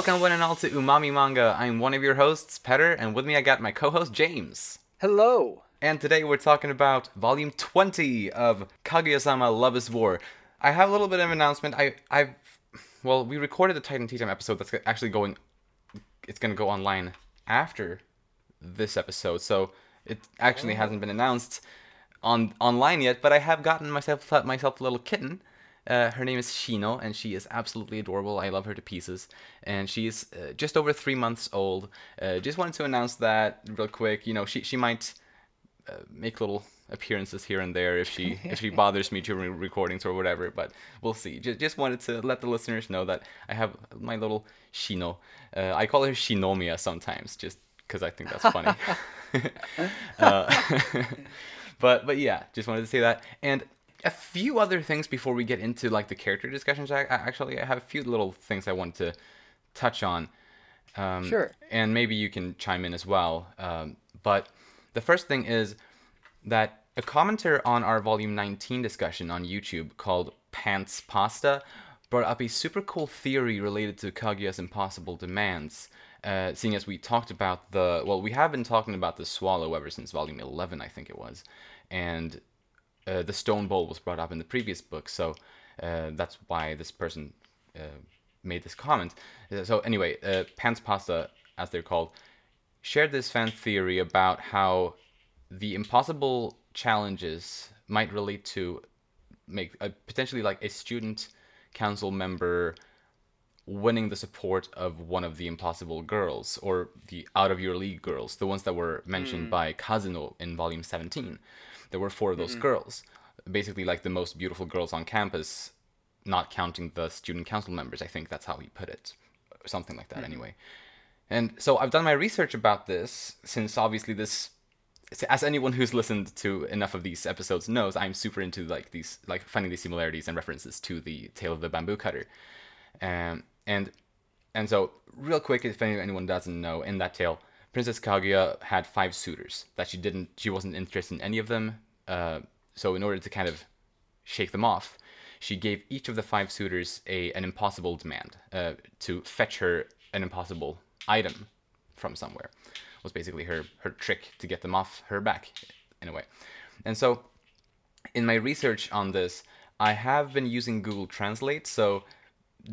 Welcome one and all to Umami Manga. I'm one of your hosts, Petter, and with me I got my co-host James. Hello. And today we're talking about volume 20 of Kaguya-sama Love is War. I have a little bit of an announcement. I I've well, we recorded the Titan Tea Time episode that's actually going it's going to go online after this episode. So it actually oh. hasn't been announced on online yet, but I have gotten myself myself a little kitten. Uh, her name is Shino, and she is absolutely adorable. I love her to pieces. And she is uh, just over three months old. Uh, just wanted to announce that real quick. You know, she she might uh, make little appearances here and there if she if she bothers me during recordings or whatever. But we'll see. Just just wanted to let the listeners know that I have my little Shino. Uh, I call her Shinomiya sometimes, just because I think that's funny. uh, but but yeah, just wanted to say that. And a few other things before we get into like the character discussions. I, I actually I have a few little things I want to touch on. Um, Sure. And maybe you can chime in as well. Um, but the first thing is that a commenter on our volume 19 discussion on YouTube called Pants Pasta brought up a super cool theory related to Kaguya's impossible demands. Uh, seeing as we talked about the well, we have been talking about the swallow ever since volume 11, I think it was, and uh, the stone bowl was brought up in the previous book, so uh, that's why this person uh, made this comment. Uh, So anyway, uh, Pants Pasta, as they're called, shared this fan theory about how the impossible challenges might relate to make uh, potentially like a student council member winning the support of one of the impossible girls or the out of your league girls the ones that were mentioned by kazuno in volume 17 there were four of those girls. Basically like the most beautiful girls on campus not counting the student council members i think that's how he put it something like that anyway. And so i've done my research about this since obviously this as anyone who's listened to enough of these episodes knows i'm super into like these like finding these similarities and references to the tale of the bamboo cutter. Um, and and so real quick if anyone doesn't know in that tale princess kaguya had five suitors that she didn't she wasn't interested in any of them. Uh, so in order to kind of shake them off she gave each of the five suitors a an impossible demand uh, to fetch her an impossible item from somewhere It was basically her her trick to get them off her back in a way. And so in my research on this i have been using google translate so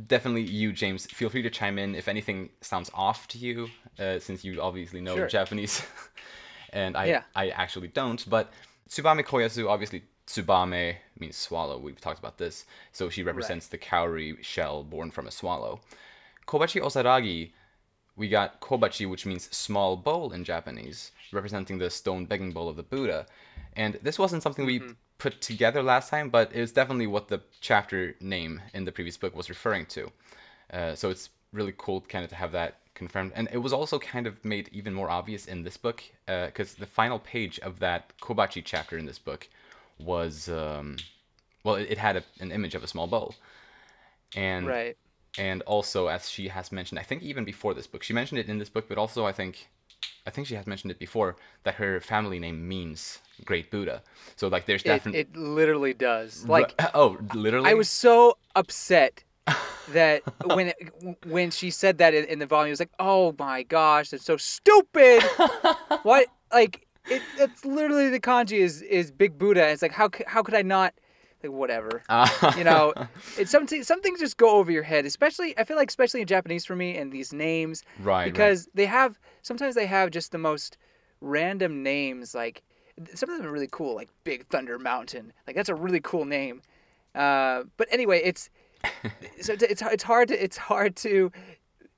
definitely you james feel free to chime in if anything sounds off to you uh, since you obviously know Sure. japanese and i Yeah. i actually don't but tsubame koyasu obviously tsubame means swallow we've talked about this so she represents the cowrie shell born from a swallow kobachi osaragi we got kobachi, which means small bowl in Japanese, representing the stone begging bowl of the Buddha. And this wasn't something we put together last time, but it was definitely what the chapter name in the previous book was referring to. Uh, so it's really cool kind of to have that confirmed. And it was also kind of made even more obvious in this book, because the final page of that kobachi chapter in this book was, um, well, it, it had a, an image of a small bowl. And Right. and also as she has mentioned i think even before this book she mentioned it in this book but also i think i think she has mentioned it before that her family name means great buddha so like there's definitely it literally does. Like oh literally I was so upset that when it, when she said that in, in the volume, it was like, oh my gosh, that's so stupid. what? Like it, it's literally the kanji is is Big Buddha. It's like how how could I not? Like whatever. you know, it's something. Some things just go over your head. Especially, I feel like, especially in Japanese for me, and these names, Right, right. Because they have sometimes they have just the most random names. Like some of them are really cool, like Big Thunder Mountain. Like that's a really cool name. Uh, but anyway, it's so it's it's it's hard to it's hard to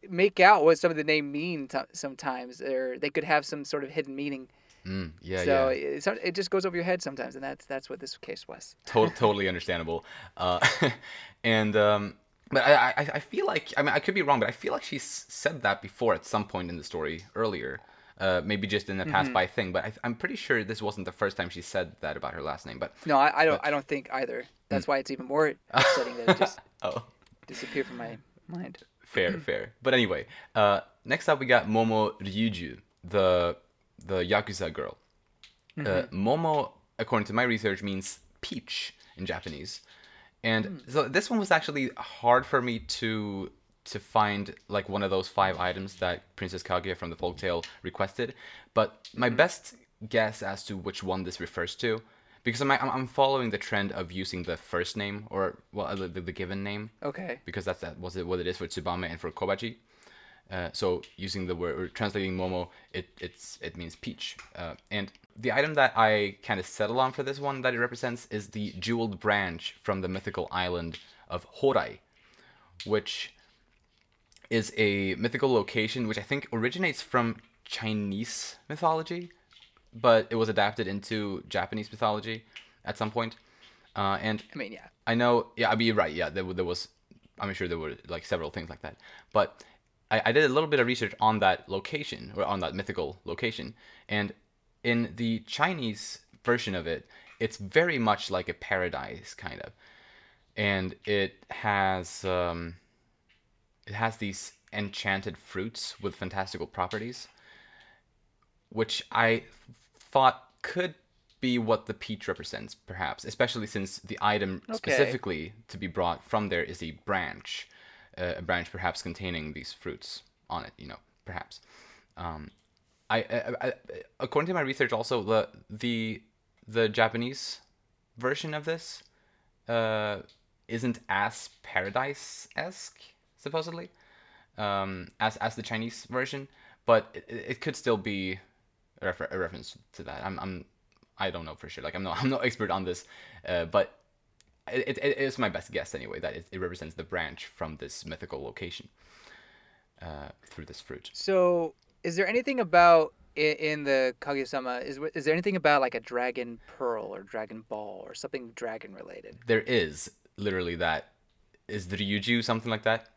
make out what some of the name mean t- sometimes, or they could have some sort of hidden meaning. Mm, yeah so yeah it's, it just goes over your head sometimes, and that's that's what this case was. to- totally understandable uh, and um but I, I i feel like i mean i could be wrong but i feel like she said that before at some point in the story earlier uh, maybe just in a pass by thing, but I, I'm pretty sure this wasn't the first time she said that about her last name. But No, I, I don't I don't think either. That's why it's even more upsetting that it just oh, disappeared from my mind. fair, fair. But anyway, uh, next up we got Momo Ryuju, the the yakuza girl. Uh, Momo, according to my research, means peach in Japanese, and so this one was actually hard for me to to find like one of those five items that Princess Kaguya from the folktale requested, but my best guess as to which one this refers to, because I'm I'm following the trend of using the first name or well uh, the, the given name Okay. because that's that was it what it is for Tsubame and for Kobachi. Uh, so using the word or translating Momo, it it's it means peach. Uh, and the item that I kind of settle on for this one that it represents is the jeweled branch from the mythical island of Horai, which is a mythical location which I think originates from Chinese mythology, but it was adapted into Japanese mythology at some point. Uh, and I mean, yeah. I know. Yeah, I mean, you're right. Yeah, there, there was. I'm sure there were like several things like that. But I, I did a little bit of research on that location or on that mythical location, and in the Chinese version of it, it's very much like a paradise kind of, and it has um, it has these enchanted fruits with fantastical properties, which I thought could be what the peach represents, perhaps, especially since the item Okay. specifically to be brought from there is a branch, a branch perhaps containing these fruits on it. You know, perhaps. Um, I, I, I, according to my research, also the the the Japanese version of this uh, isn't as paradise esque, supposedly, um, as as the Chinese version, but it, it could still be a, refer- a reference to that. I'm, I'm I don't know for sure. Like I'm not I'm no expert on this, uh, but it, it, it is my best guess anyway that it, it represents the branch from this mythical location uh, through this fruit. So, is there anything about in, in the Kaguya-sama? Is is there anything about like a dragon pearl or dragon ball or something dragon related? There is literally that. Is the Ryuju something like that?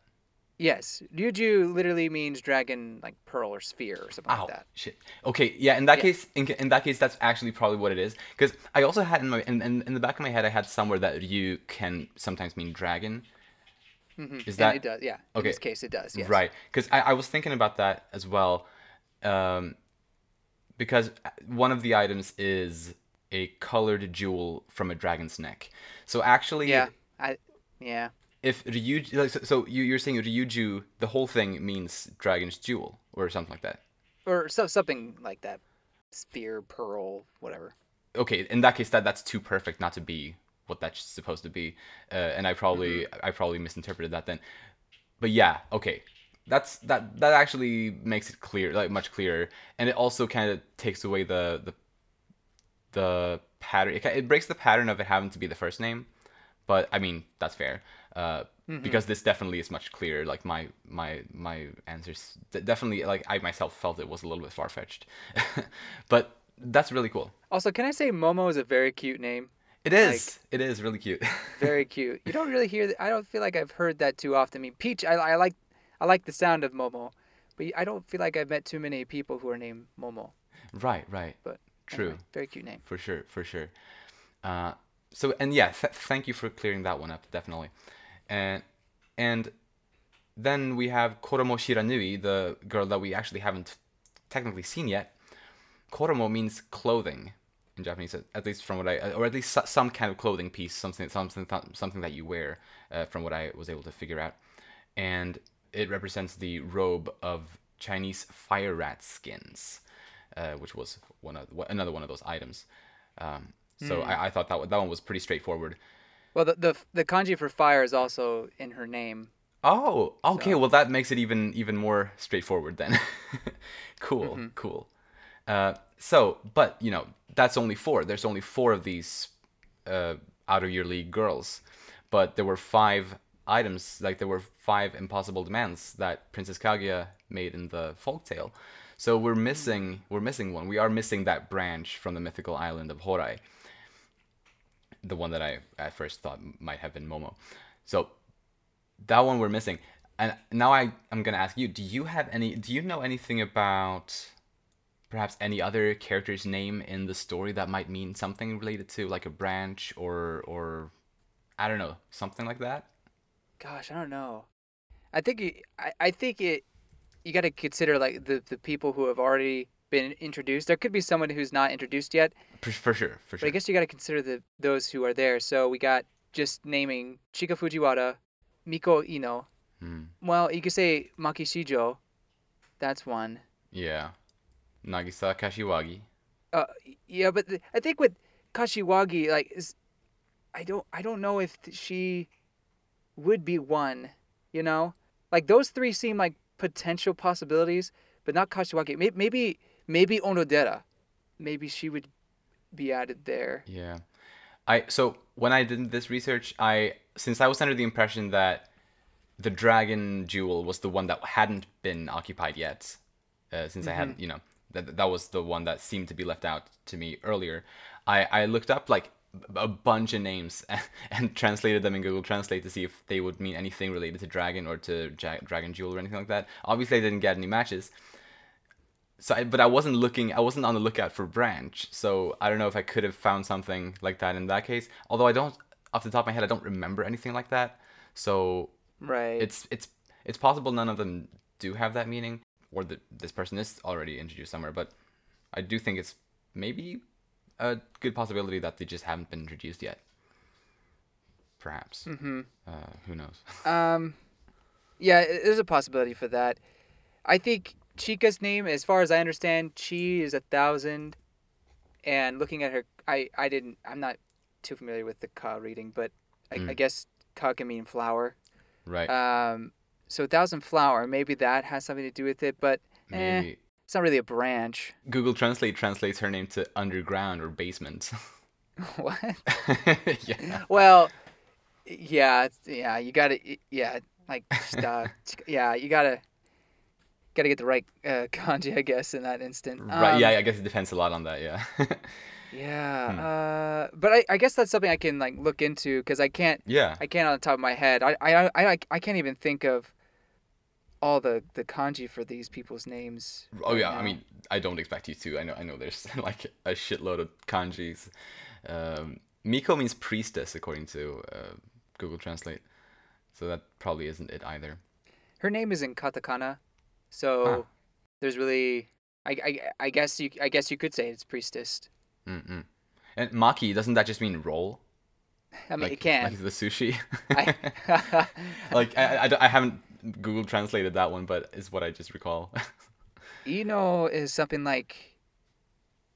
Yes, Ryuju literally means dragon like pearl or sphere or something Ow, like that. shit. Okay, yeah. In that Yeah. case, in, in that case, that's actually probably what it is. Because I also had in my in, in, in the back of my head, I had somewhere that Ryu can sometimes mean dragon. hmm Is that- and it does? Yeah. In okay. this case, it does. Yes. Right. Because I, I was thinking about that as well. Um, because one of the items is a colored jewel from a dragon's neck. So actually, Yeah. I. Yeah. If Ryuju, like, so, so you, you're saying Ryuju, the whole thing means dragon's jewel or something like that. Or so, something like that. spear, pearl, whatever. okay in that case that that's too perfect not to be what that's supposed to be. Uh, and i probably i probably misinterpreted that then. But yeah okay. That's that that actually makes it clear like much clearer. And it also kind of takes away the the the pattern it, it breaks the pattern of it having to be the first name. But i mean that's fair uh because this definitely is much clearer like my my my answers definitely like i myself felt it was a little bit far-fetched but that's really cool Also, can I say Momo is a very cute name? it is. it is really cute. Very cute. You don't really hear. th- I don't feel like I've heard that too often. I mean, Peach. I, I like. I like the sound of Momo, but I don't feel like I've met too many people who are named Momo. right, right. But True. anyway, very cute name. For sure, for sure. Uh, so and yeah, th- thank you for clearing that one up, definitely. And and then we have Koromo Shiranui, the girl that we actually haven't technically seen yet. Koromo means clothing in Japanese, at- least from what I, or at least some kind of clothing piece, something, something, something that you wear, uh, from what I was able to figure out. And it represents the robe of Chinese fire rat skins, uh, which was one of another one of those items. Um, so I, I thought that that one was pretty straightforward. Well, the, the the kanji for fire is also in her name. Oh, okay. Well, that makes it even even more straightforward then. cool, cool. Uh, so, but you know, that's only four. There's only four of these uh, of your league girls, but there were five items. Like there were five impossible demands that Princess Kaguya made in the folktale. So we're missing we're missing one. We are missing that branch from the mythical island of Horai. The one that I at first thought might have been Momo. So that one we're missing. And now I I'm gonna ask you: Do you have any? Do you know anything about perhaps any other character's name in the story that might mean something related to like a branch or or I don't know something like that? Gosh, I don't know. I think you, I, I think it. You got to consider like the the people who have already been introduced. There could be someone who's not introduced yet, For, for sure, for but sure. I guess you got to consider the those who are there. So we got just naming Chika Fujiwara, Miko Ino, Hmm. Well, you could say Maki Shijo. That's one. Yeah. Nagisa Kashiwagi. Uh, yeah, but th- I think with Kashiwagi, like, is I don't I don't know if she would be one. You know, like those three seem like potential possibilities, but not Kashiwagi. Maybe maybe maybe Onodera. Maybe she would be added there. Yeah. I so when I did this research, I since I was under the impression that the dragon jewel was the one that hadn't been occupied yet, uh, since I hadn't, you know, that that was the one that seemed to be left out to me earlier. I I looked up like a bunch of names and translated them in Google Translate to see if they would mean anything related to dragon or to ja- dragon jewel or anything like that. Obviously, I didn't get any matches. So, I, but I wasn't looking. I wasn't on the lookout for branch. So I don't know if I could have found something like that in that case. Although I don't, off the top of my head, I don't remember anything like that. So Right. it's it's it's possible none of them do have that meaning, or that this person is already introduced somewhere. But I do think it's maybe a good possibility that they just haven't been introduced yet. Perhaps. Mm-hmm. Uh, who knows? Um, yeah, there's a possibility for that. I think Chika's name, as far as I understand, Chi is a thousand, and looking at her, I I didn't. I'm not too familiar with the Ka reading, but I, I guess Ka can mean flower. right. Um, so thousand flower, maybe that has something to do with it, but eh, Maybe it's not really a branch. Google Translate translates her name to underground or basement. what? yeah. Well, yeah, yeah, you gotta, yeah, like, just, uh, yeah, you gotta, gotta get the right uh, kanji, I guess, in that instant. Right. Um, yeah. I guess it depends a lot on that. Yeah. Yeah. Hmm. Uh, but I, I guess that's something I can like look into because I can't, yeah. I can't on the top of my head. I, I, I, I can't even think of all the the kanji for these people's names. Oh right yeah, now. I mean, I don't expect you to. I know, I know. There's like a shitload of kanjis. Um, Miko means priestess according to uh, Google Translate, so that probably isn't it either. her name is in katakana, so Ah. there's really, I, I, I guess you, I guess you could say it's priestess. Mm-mm. And maki doesn't that just mean roll? I mean, like, it can. like the sushi. I, like I, I, I haven't Google translated that one, but it's what I just recall. Ino is something like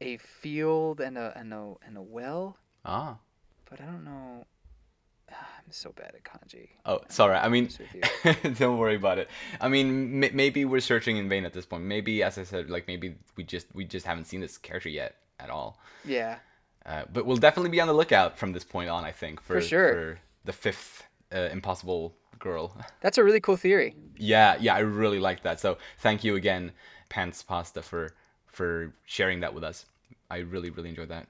a field and a and a and a well, ah. but I don't know. I'm so bad at kanji. Oh, sorry. I mean, don't worry about it. I mean, m- maybe we're searching in vain at this point. Maybe, as I said, like maybe we just we just haven't seen this character yet at all. Yeah, Uh, but we'll definitely be on the lookout from this point on. I think for For sure. for the fifth uh, impossible girl. that's a really cool theory. yeah, yeah, I really like that. So thank you again, Pants Pasta, for for sharing that with us. I really really enjoyed that.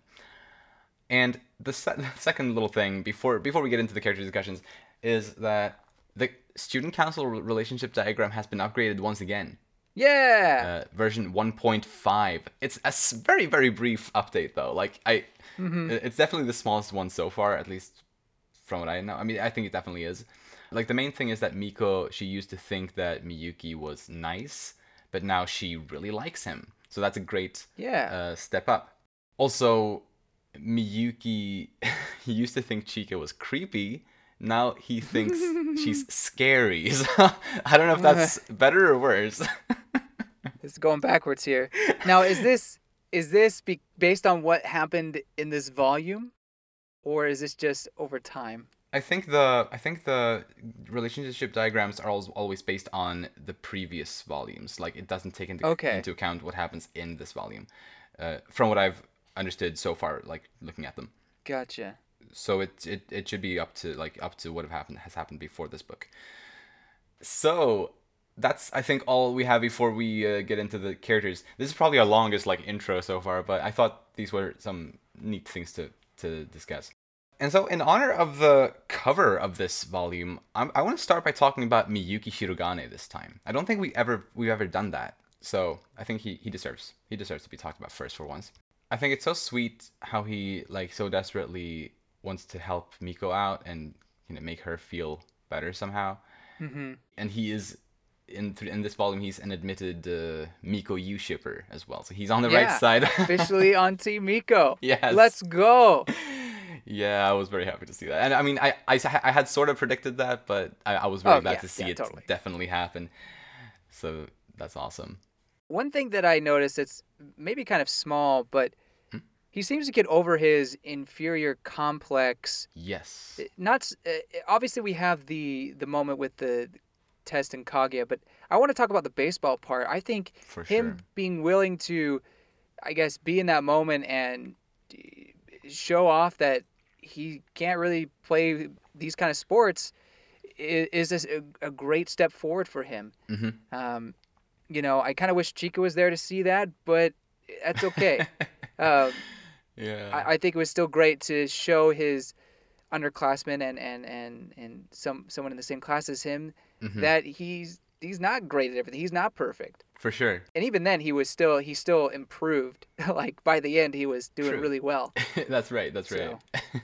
And the se- second little thing before before we get into the character discussions is that the student council relationship diagram has been upgraded once again. Yeah, Uh, version 1.5. It's a very very brief update though. Like I, it- it's definitely the smallest one so far, at least from what I know. I mean, I think it definitely is. Like the main thing is that Miko she used to think that Miyuki was nice, but now she really likes him. So that's a great yeah. uh, step up. Also, Miyuki used to think Chika was creepy. Now he thinks she's scary. So I don't know if that's better or worse. it's going backwards here. Now, is this is this be- based on what happened in this volume, or is this just over time? I think the I think the relationship diagrams are always always based on the previous volumes. Like it doesn't take into Okay. into account what happens in this volume, uh, from what I've understood so far. Like looking at them, Gotcha. so it it, it should be up to like up to what have happened has happened before this book. So that's I think all we have before we uh, get into the characters. This is probably our longest like intro so far, but I thought these were some neat things to to discuss. And so, in honor of the cover of this volume, I'm, I want to start by talking about Miyuki Shirogane this time. I don't think we ever we've ever done that, so I think he, he deserves he deserves to be talked about first for once. I think it's so sweet how he like so desperately wants to help Miko out and you know make her feel better somehow. Mm-hmm. And he is in th- in this volume he's an admitted uh, Miko Yu shipper as well, so he's on the Yeah. right side. Officially on Team Miko. Yes. Let's go. Yeah, I was very happy to see that. And I mean, I, I, I had sort of predicted that, but I, I was very Oh, glad yeah, to see yeah, it totally. definitely happen. So that's awesome. One thing that I noticed that's maybe kind of small, but Hmm? he seems to get over his inferior complex. Yes. Not uh, obviously we have the the moment with the test and Kaguya, but I want to talk about the baseball part. I think For him sure. being willing to, I guess, be in that moment and show off that he can't really play these kind of sports is this a, a great step forward for him. hmm Um, you know, I kind of wish Chika was there to see that, but that's okay. um, yeah. I, I think it was still great to show his underclassmen and, and, and, and some someone in the same class as him Mhm. that he's he's not great at everything. He's not perfect. For sure. And even then, he was still he still improved. like by the end, he was doing True. really well. that's right. That's right. So-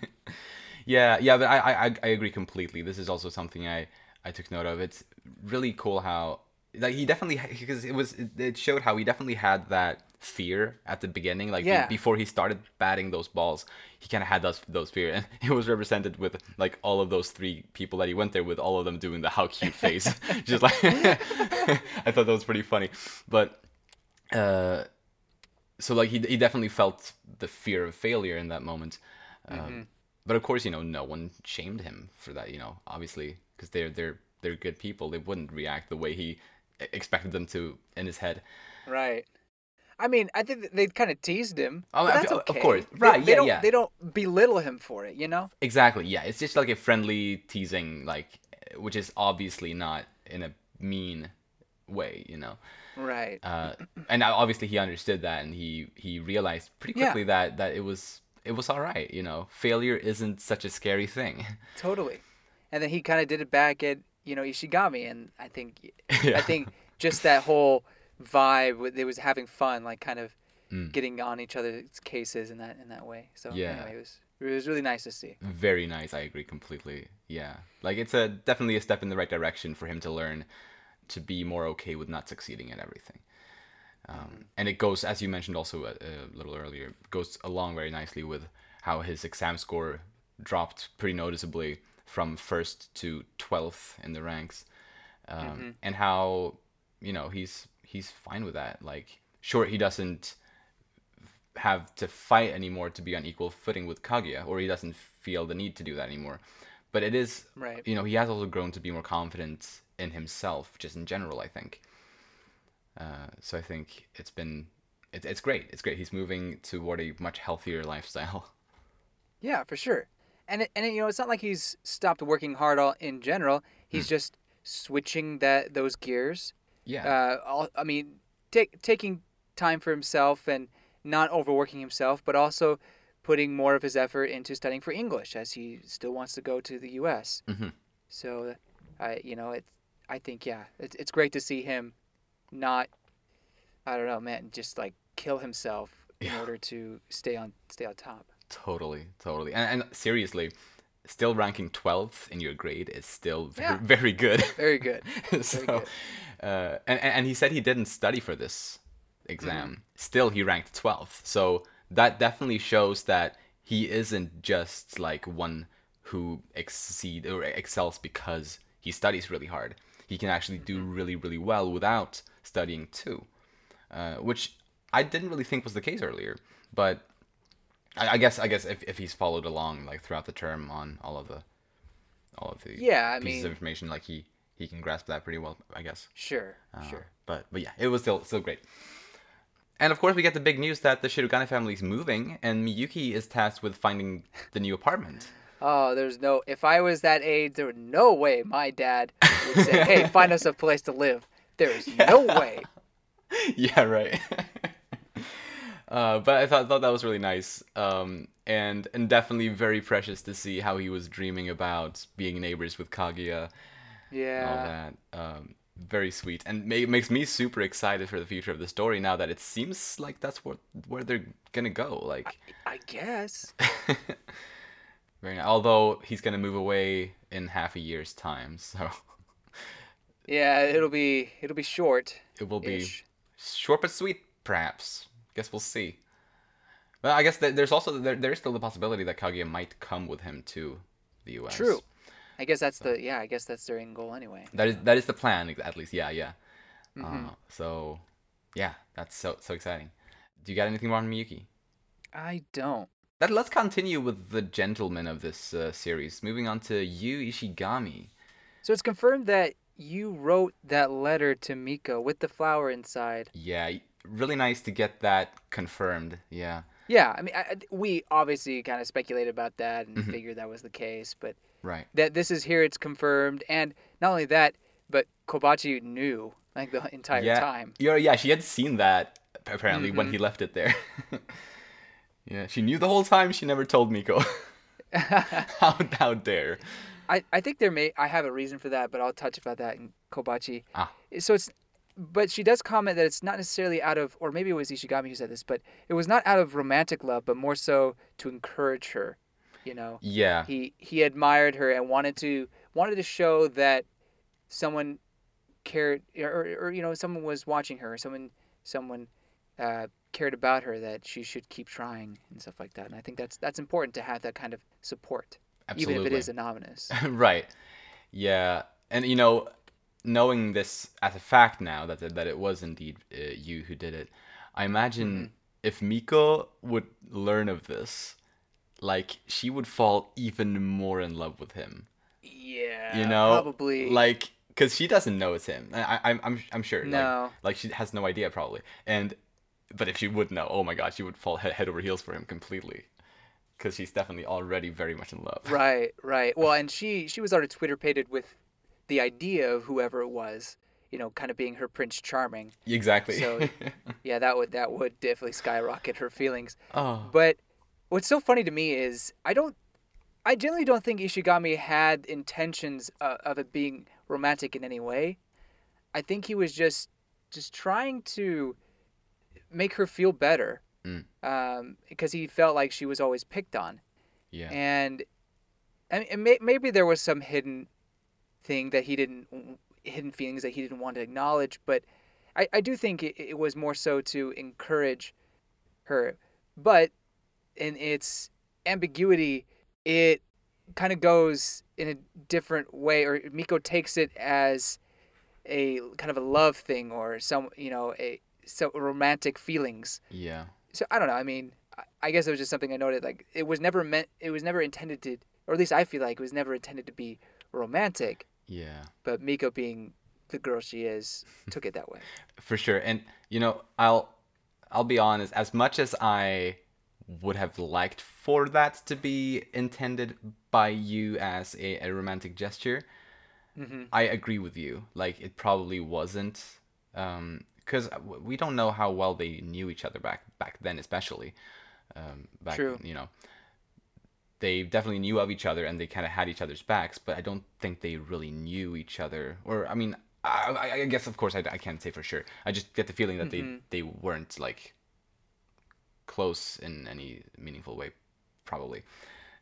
yeah, yeah, but I, I, I- I agree completely. This is also something I, I took note of. It's really cool how, like, he definitely because it was it showed how he definitely had that fear at the beginning, like be- Yeah. before he started batting those balls, he kind of had those those fear, and it was represented with like all of those three people that he went there with, all of them doing the how cute face, just like I thought that was pretty funny, but. Uh, so like he, he definitely felt the fear of failure in that moment. Um, but of course you know no one shamed him for that you know obviously because they're they're they're good people. They wouldn't react the way he expected them to in his head Right. I mean, I think they kind of teased him. Oh, that's feel- of course. They- Right, They, yeah, don't. yeah. They don't belittle him for it. You know. exactly yeah it's just like a friendly teasing like which is obviously not in a mean way you know Right. uh, and obviously he understood that and he he realized pretty Yeah. quickly that that it was it was all right you know failure isn't such a scary thing Totally. And then he kind of did it back at you know Ishigami, and I think Yeah. I think just that whole vibe, with- it was having fun, like kind of Mm. getting on each other's cases in that in that way. So Yeah. anyway, it was it was really nice to see. very nice i agree completely yeah like it's a definitely a step in the right direction for him to learn to be more okay with not succeeding at everything um, and it goes as you mentioned also a, a little earlier goes along very nicely with how his exam score dropped pretty noticeably from first to 12th in the ranks um, and how you know he's he's fine with that like sure he doesn't have to fight anymore to be on equal footing with Kaguya, or he doesn't feel the need to do that anymore. But it is, Right. you know, he has also grown to be more confident in himself, just in general. I think. Uh, so I think it's been, it, it's great. It's great. He's moving toward a much healthier lifestyle. Yeah, for sure. And it, and it, you know, it's not like he's stopped working hard all in general. He's just switching that those gears. Yeah. Uh, all, I mean, take, taking time for himself and not overworking himself, but also putting more of his effort into studying for English as he still wants to go to the U.S. Mhm. So, I you know, it's I think yeah, it's it's great to see him not, I don't know, man, just like kill himself in Yeah. order to stay on stay on top. Totally, totally. And, and seriously, still ranking 12th in your grade is still very, Yeah. very good. Very good. so, good. Uh, and, and he said he didn't study for this exam. Mm-hmm. Still, he ranked 12th. So that definitely shows that he isn't just like one who exceed or excels because he studies really hard. He can actually do Mm-hmm. really, really well without studying too, uh, which I didn't really think was the case earlier. But I, I guess I guess if, if he's followed along like throughout the term on all of the all of the Yeah, I pieces mean- of information, like he he can grasp that pretty well, I guess. Sure, Uh, sure. But but yeah, it was still still great. And of course, we get the big news that the Shirogane family is moving, and Miyuki is tasked with finding the new apartment. Oh, there's no. If I was that age, there would no way my dad would say, "Hey, find us a place to live." There is no way. yeah, right. Uh, but I thought thought that was really nice, um, and and definitely very precious to see how he was dreaming about being neighbors with Kaguya. Yeah. all that. Um, very sweet, and ma- makes me super excited for the future of the story now that it seems like that's what where they're gonna go. Like, I guess. very nice. Although he's gonna move away in half a year's time, so Yeah, it'll be it'll be short. it will be short but sweet, perhaps. Guess we'll see. Well, I guess there's also there, there's still the possibility that Kaguya might come with him to the U.S. True. I guess that's the yeah. I guess that's their end goal anyway. That is that is the plan at least. Yeah, yeah. Mhm. Uh, so, yeah, that's so so exciting. Do Yu got anything more on Miyuki? I don't. That let's continue with the gentleman of this uh, series. Moving on to Yu Ishigami. So it's confirmed that you wrote that letter to Miko with the flower inside. Yeah, really nice to get that confirmed. Yeah, Yeah, I mean, I, we obviously kind of speculated about that and Mhm. figured that was the case, but right. that this is here, it's confirmed, and not only that, but Kobachi knew like the entire yeah, time. Yeah, yeah, she had seen that apparently when Mhm. he left it there. yeah, she knew the whole time. She never told Miko. how how dare? I, I think there may I have a reason for that, but I'll touch about that in Kobachi. Ah. So it's but she does comment that it's not necessarily out of or maybe it was Ishigami who said this, but it was not out of romantic love, but more so to encourage her. You know. Yeah, He he admired her and wanted to wanted to show that someone cared or, or, or Yu know, someone was watching her, someone someone uh, cared about her that she should keep trying and stuff like that. And I think that's that's important to have that kind of support. absolutely. Even if it is anonymous. right. Yeah, and you know, knowing this as a fact now that that it was indeed uh, you who did it, I imagine Mm-hmm. if Miko would learn of this, like she would fall even more in love with him. Yeah, You know, probably like because she doesn't know it's him. I, I, I'm I'm sure. Like, no. like she has no idea probably, and but if she would know, oh my god, she would fall head, head over heels for him completely, because she's definitely already very much in love. Right, right. Well, and she she was already Twitter pated with the idea of whoever it was, you know, kind of being her Prince Charming. Exactly. So- Yeah, that would that would definitely skyrocket her feelings. oh. But what's so funny to me is I don't, I generally don't think Ishigami had intentions uh, of it being romantic in any way. I think he was just just trying to make her feel better, Mm. um, because he felt like she was always picked on, Yeah. and and, may, maybe there was some hidden thing that he didn't hidden feelings that he didn't want to acknowledge, but I, I do think it, it was more so to encourage her. But in its ambiguity, it kind of goes in a different way, or Miko takes it as a kind of a love thing, or some you know a so romantic feelings. Yeah. So I don't know. I mean, I- I guess it was just something I noted. Like it was never meant. It was never intended to, or at least I feel like it was never intended to be romantic. Yeah. But Miko, being the girl she is, took it that way. For sure. And Yu know, I'll I'll be honest, as much as I would have liked for that to be intended by you as a, a romantic gesture, hmm I agree with you. Like it probably wasn't um because we don't know how well they knew each other back back then especially um back True. you know they definitely knew of each other and they kind of had each other's backs but i don't think they really knew each other or i mean i, I- guess of course I, I can't say for sure i just get the feeling that Mhm. they they weren't like close in any meaningful way probably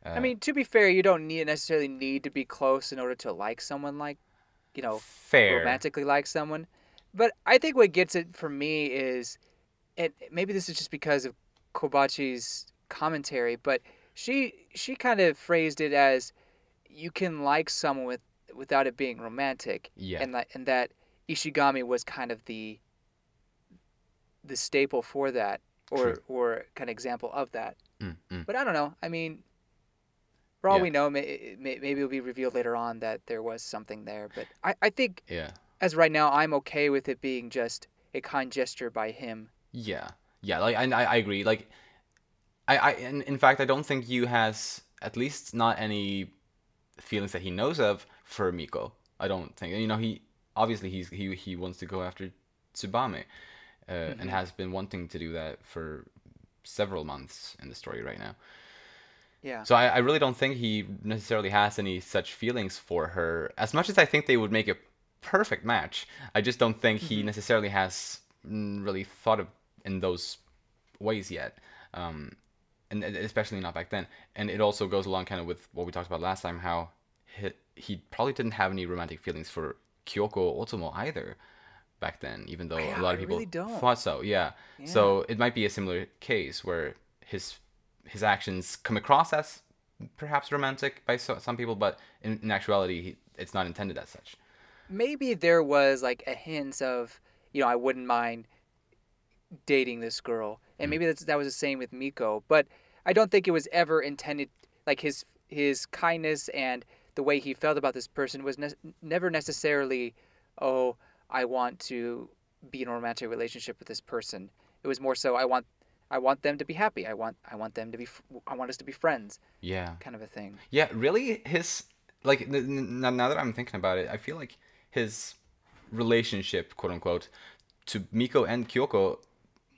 uh, I mean, to be fair, you don't need necessarily need to be close in order to like someone like, you know, fair romantically like someone. But I think what gets it for me is, and maybe this is just because of Kobachi's commentary, but she she kind of phrased it as, you can like someone with without it being romantic, yeah and that and that Ishigami was kind of the the staple for that, or True. or kind of example of that. Mm, mm. But I don't know. I mean, for all Yeah. we know, may, may, maybe it'll be revealed later on that there was something there. But I, I think yeah as right now, I'm okay with it being just a kind gesture by him. Yeah, yeah, like I, I I agree. Like, I, I, in, in fact, I don't think Yu has at least not any feelings that he knows of for Miko. I don't think. You know, he obviously he's he he wants to go after Tsubame, uh, Mhm. and has been wanting to do that for several months in the story right now. Yeah. So I, I really don't think he necessarily has any such feelings for her. As much as I think they would make a perfect match, I just don't think he Mhm. necessarily has mm, really thought of in those ways yet. Um, and especially not back then. And it also goes along kind of with what we talked about last time, how he, he probably didn't have any romantic feelings for Kyoko Otomo either back then, even though Yeah, a lot of people really thought so. Yeah. yeah. So it might be a similar case where his his actions come across as perhaps romantic by so, some people, but in, in actuality, he, it's not intended as such. Maybe there was like a hint of, you know, I wouldn't mind dating this girl, and Mm. maybe that's that was the same with Miko. But I don't think it was ever intended. Like his his kindness and the way he felt about this person was ne- never necessarily, oh, I want to be in a romantic relationship with this person. It was more so I want I want them to be happy. I want I want them to be I want us to be friends, Yeah. kind of a thing. Yeah, really, his like n- n- now now that I'm thinking about it, I feel like his relationship, quote unquote, to Miko and Kyoko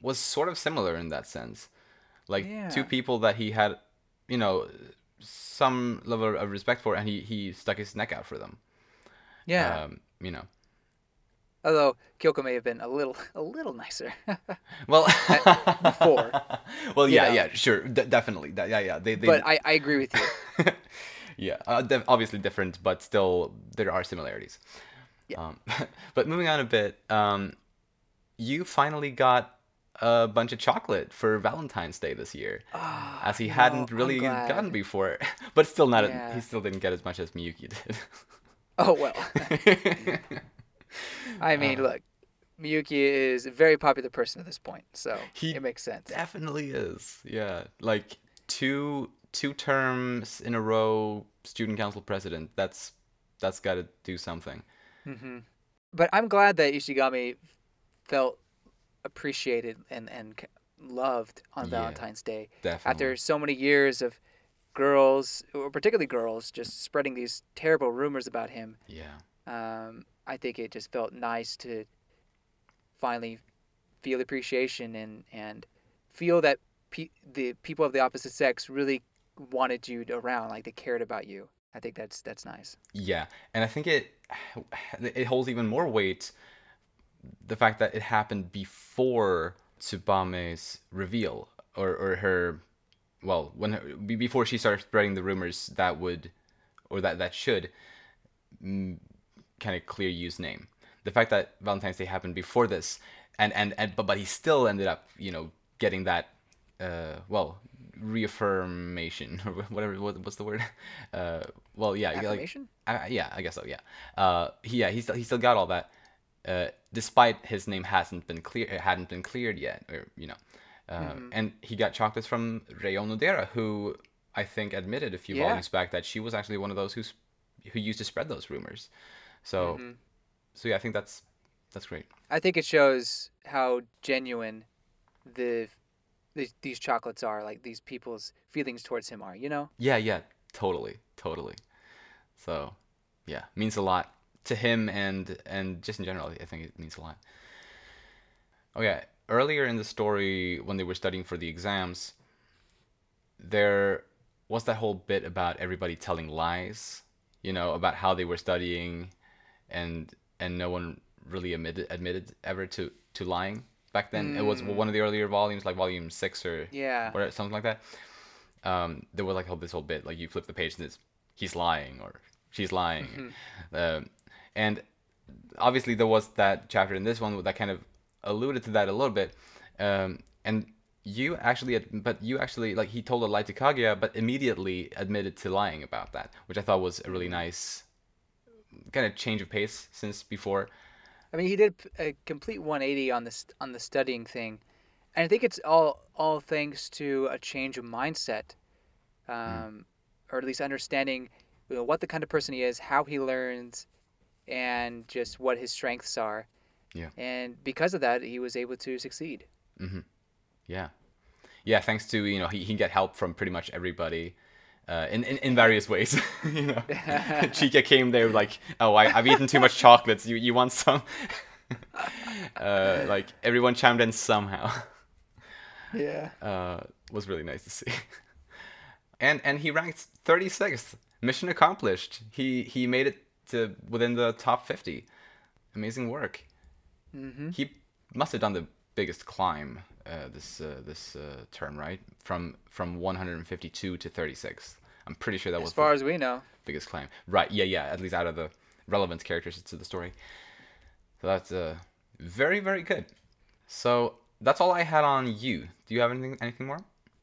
was sort of similar in that sense. Like two people that he had, you know, some level of respect for, and he he stuck his neck out for them. Yeah. Um, Yu know. Although Kyoko may have been a little a little nicer. Well, before, well, yeah, know. yeah, sure, d- definitely, yeah, yeah. They, they, but I, I agree with you. yeah, uh, def- obviously different, but still there are similarities. Yeah. Um, but moving on a bit, um, you finally got a bunch of chocolate for Valentine's Day this year, Ah, as he know, hadn't really gotten before. But still not. Yeah. He still didn't get as much as Miyuki did. Oh well. I mean, Uh. look, Miyuki is a very popular person at this point, so He it makes sense. Definitely is. Yeah, like two two terms in a row, student council president. That's that's got to do something. hmm But I'm glad that Ishigami felt appreciated and and loved on Yeah. Valentine's Day Definitely. after so many years of girls, or particularly girls, just spreading these terrible rumors about him. yeah. um, I think it just felt nice to finally feel appreciation and and feel that pe- the people of the opposite sex really wanted you around, like they cared about you. I think that's that's nice. Yeah, and I think it it holds even more weight the fact that it happened before Tsubame's reveal or or her well when her, before she started spreading the rumors that would or that that should mm, kind of clear Yu's name. The fact that Valentine's Day happened before this and and and but but he still ended up you know getting that uh well reaffirmation or whatever what, what's the word uh well yeah like. I, yeah, I guess so. Yeah. Uh, he, yeah, he still he still got all that, uh, despite his name hasn't been clear it hadn't been cleared yet, or you know, uh, Mm-hmm. and he got chocolates from Rei Onodera, who I think admitted a few Yeah. volumes back that she was actually one of those who's who used to spread those rumors. So, Mhm. so yeah, I think that's that's great. I think it shows how genuine the these, these chocolates are, like these people's feelings towards him are. You know. Yeah, yeah, totally, totally. So, yeah, means a lot to him and and just in general. I think it means a lot. Okay, earlier in the story when they were studying for the exams, there was that whole bit about everybody telling lies. You know about how they were studying, and and no one really admitted admitted ever to to lying back then. It was Mm. one of the earlier volumes, like volume six or Yeah. or something like that. Um, there was like whole, this whole bit, like you flip the page and it's he's lying or she's lying, um, and obviously there was that chapter in this one that kind of alluded to that a little bit, um, and Yu actually, but Yu actually like he told a lie to Kaguya, but immediately admitted to lying about that, which I thought was a really nice kind of change of pace since before. I mean, he did a complete 180 on this on the studying thing, and I think it's all all thanks to a change of mindset, um, or at least understanding you know, what the kind of person he is, how he learns, and just what his strengths are. Yeah. And because of that, he was able to succeed. Mhm. Yeah, yeah. Thanks to you know he, he can get help from pretty much everybody, uh, in, in in various ways. you know, Chika came there like, oh, I, I've eaten too much chocolates. You you want some? uh, like everyone chimed in somehow. Yeah. Uh, was really nice to see. and and he ranked 36th. Mission accomplished. He he made it to within the top 50. Amazing work. hmm He must have done the biggest climb uh, this uh, this uh, term, right? From from 152 to 36. I'm pretty sure that was As far as we know. biggest climb. Right? Yeah, yeah. At least out of the relevant characters to the story. So that's uh, very very good. So that's all I had on Yu. Do you have anything anything more?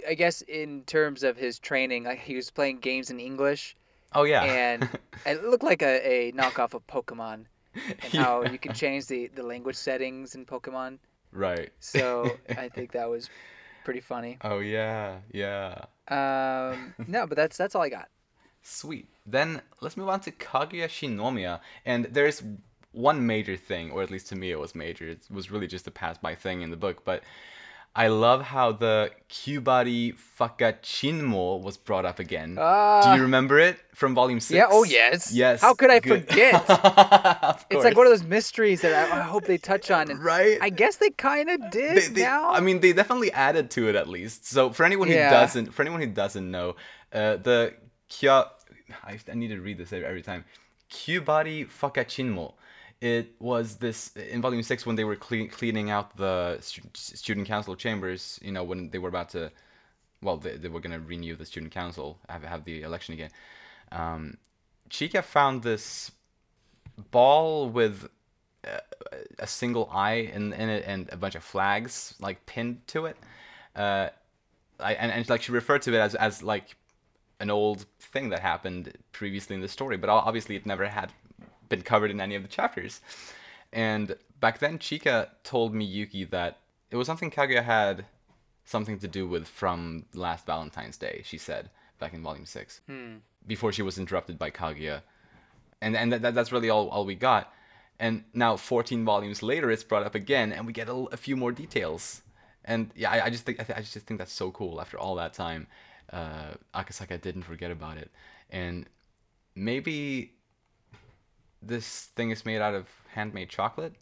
I guess in terms of his training, like he was playing games in English, Oh yeah. and it looked like a, a knockoff of Pokemon, and how you can change the, the language settings in Pokemon. right. So I think that was pretty funny. Oh yeah, yeah. Um, no, but that's that's all I got. Sweet. Then let's move on to Kaguya Shinomiya. And there's one major thing, or at least to me it was major. It was really just a pass by thing in the book, but I love how the Kyubari Fakachinmo was brought up again. Do Ah. you remember it from volume 6? Yeah. Oh yes. Yes. How could I good. forget? It's like one of those mysteries that I, I hope they touch on. And Right? I guess they kind of did They- they- now. I mean, they definitely added to it at least. So for anyone who doesn't, for anyone who doesn't know, uh, the Kya, I, I need to read this every every time. Kyubari Fakachinmo. It was this in volume six when they were cle- cleaning out the stu- student council chambers. You know when they were about to, well, they, they were gonna renew the student council, have have the election again. Um, Chika found this ball with uh, a single eye in, in it and a bunch of flags like pinned to it. Uh, I, and, and like she referred to it as, as like an old thing that happened previously in the story, but obviously it never had been covered in any of the chapters. And back then, Chika told Miyuki that it was something Kaguya had something to do with from last Valentine's Day, she said back in volume six, before she was interrupted by Kaguya. And and that, that's really all, all we got. And now 14 volumes later it's brought up again and we get a, a few more details. And yeah i, I just think I, th- I just think that's so cool after all that time. Uh, akasaka didn't forget about it. And maybe this thing is made out of handmade chocolate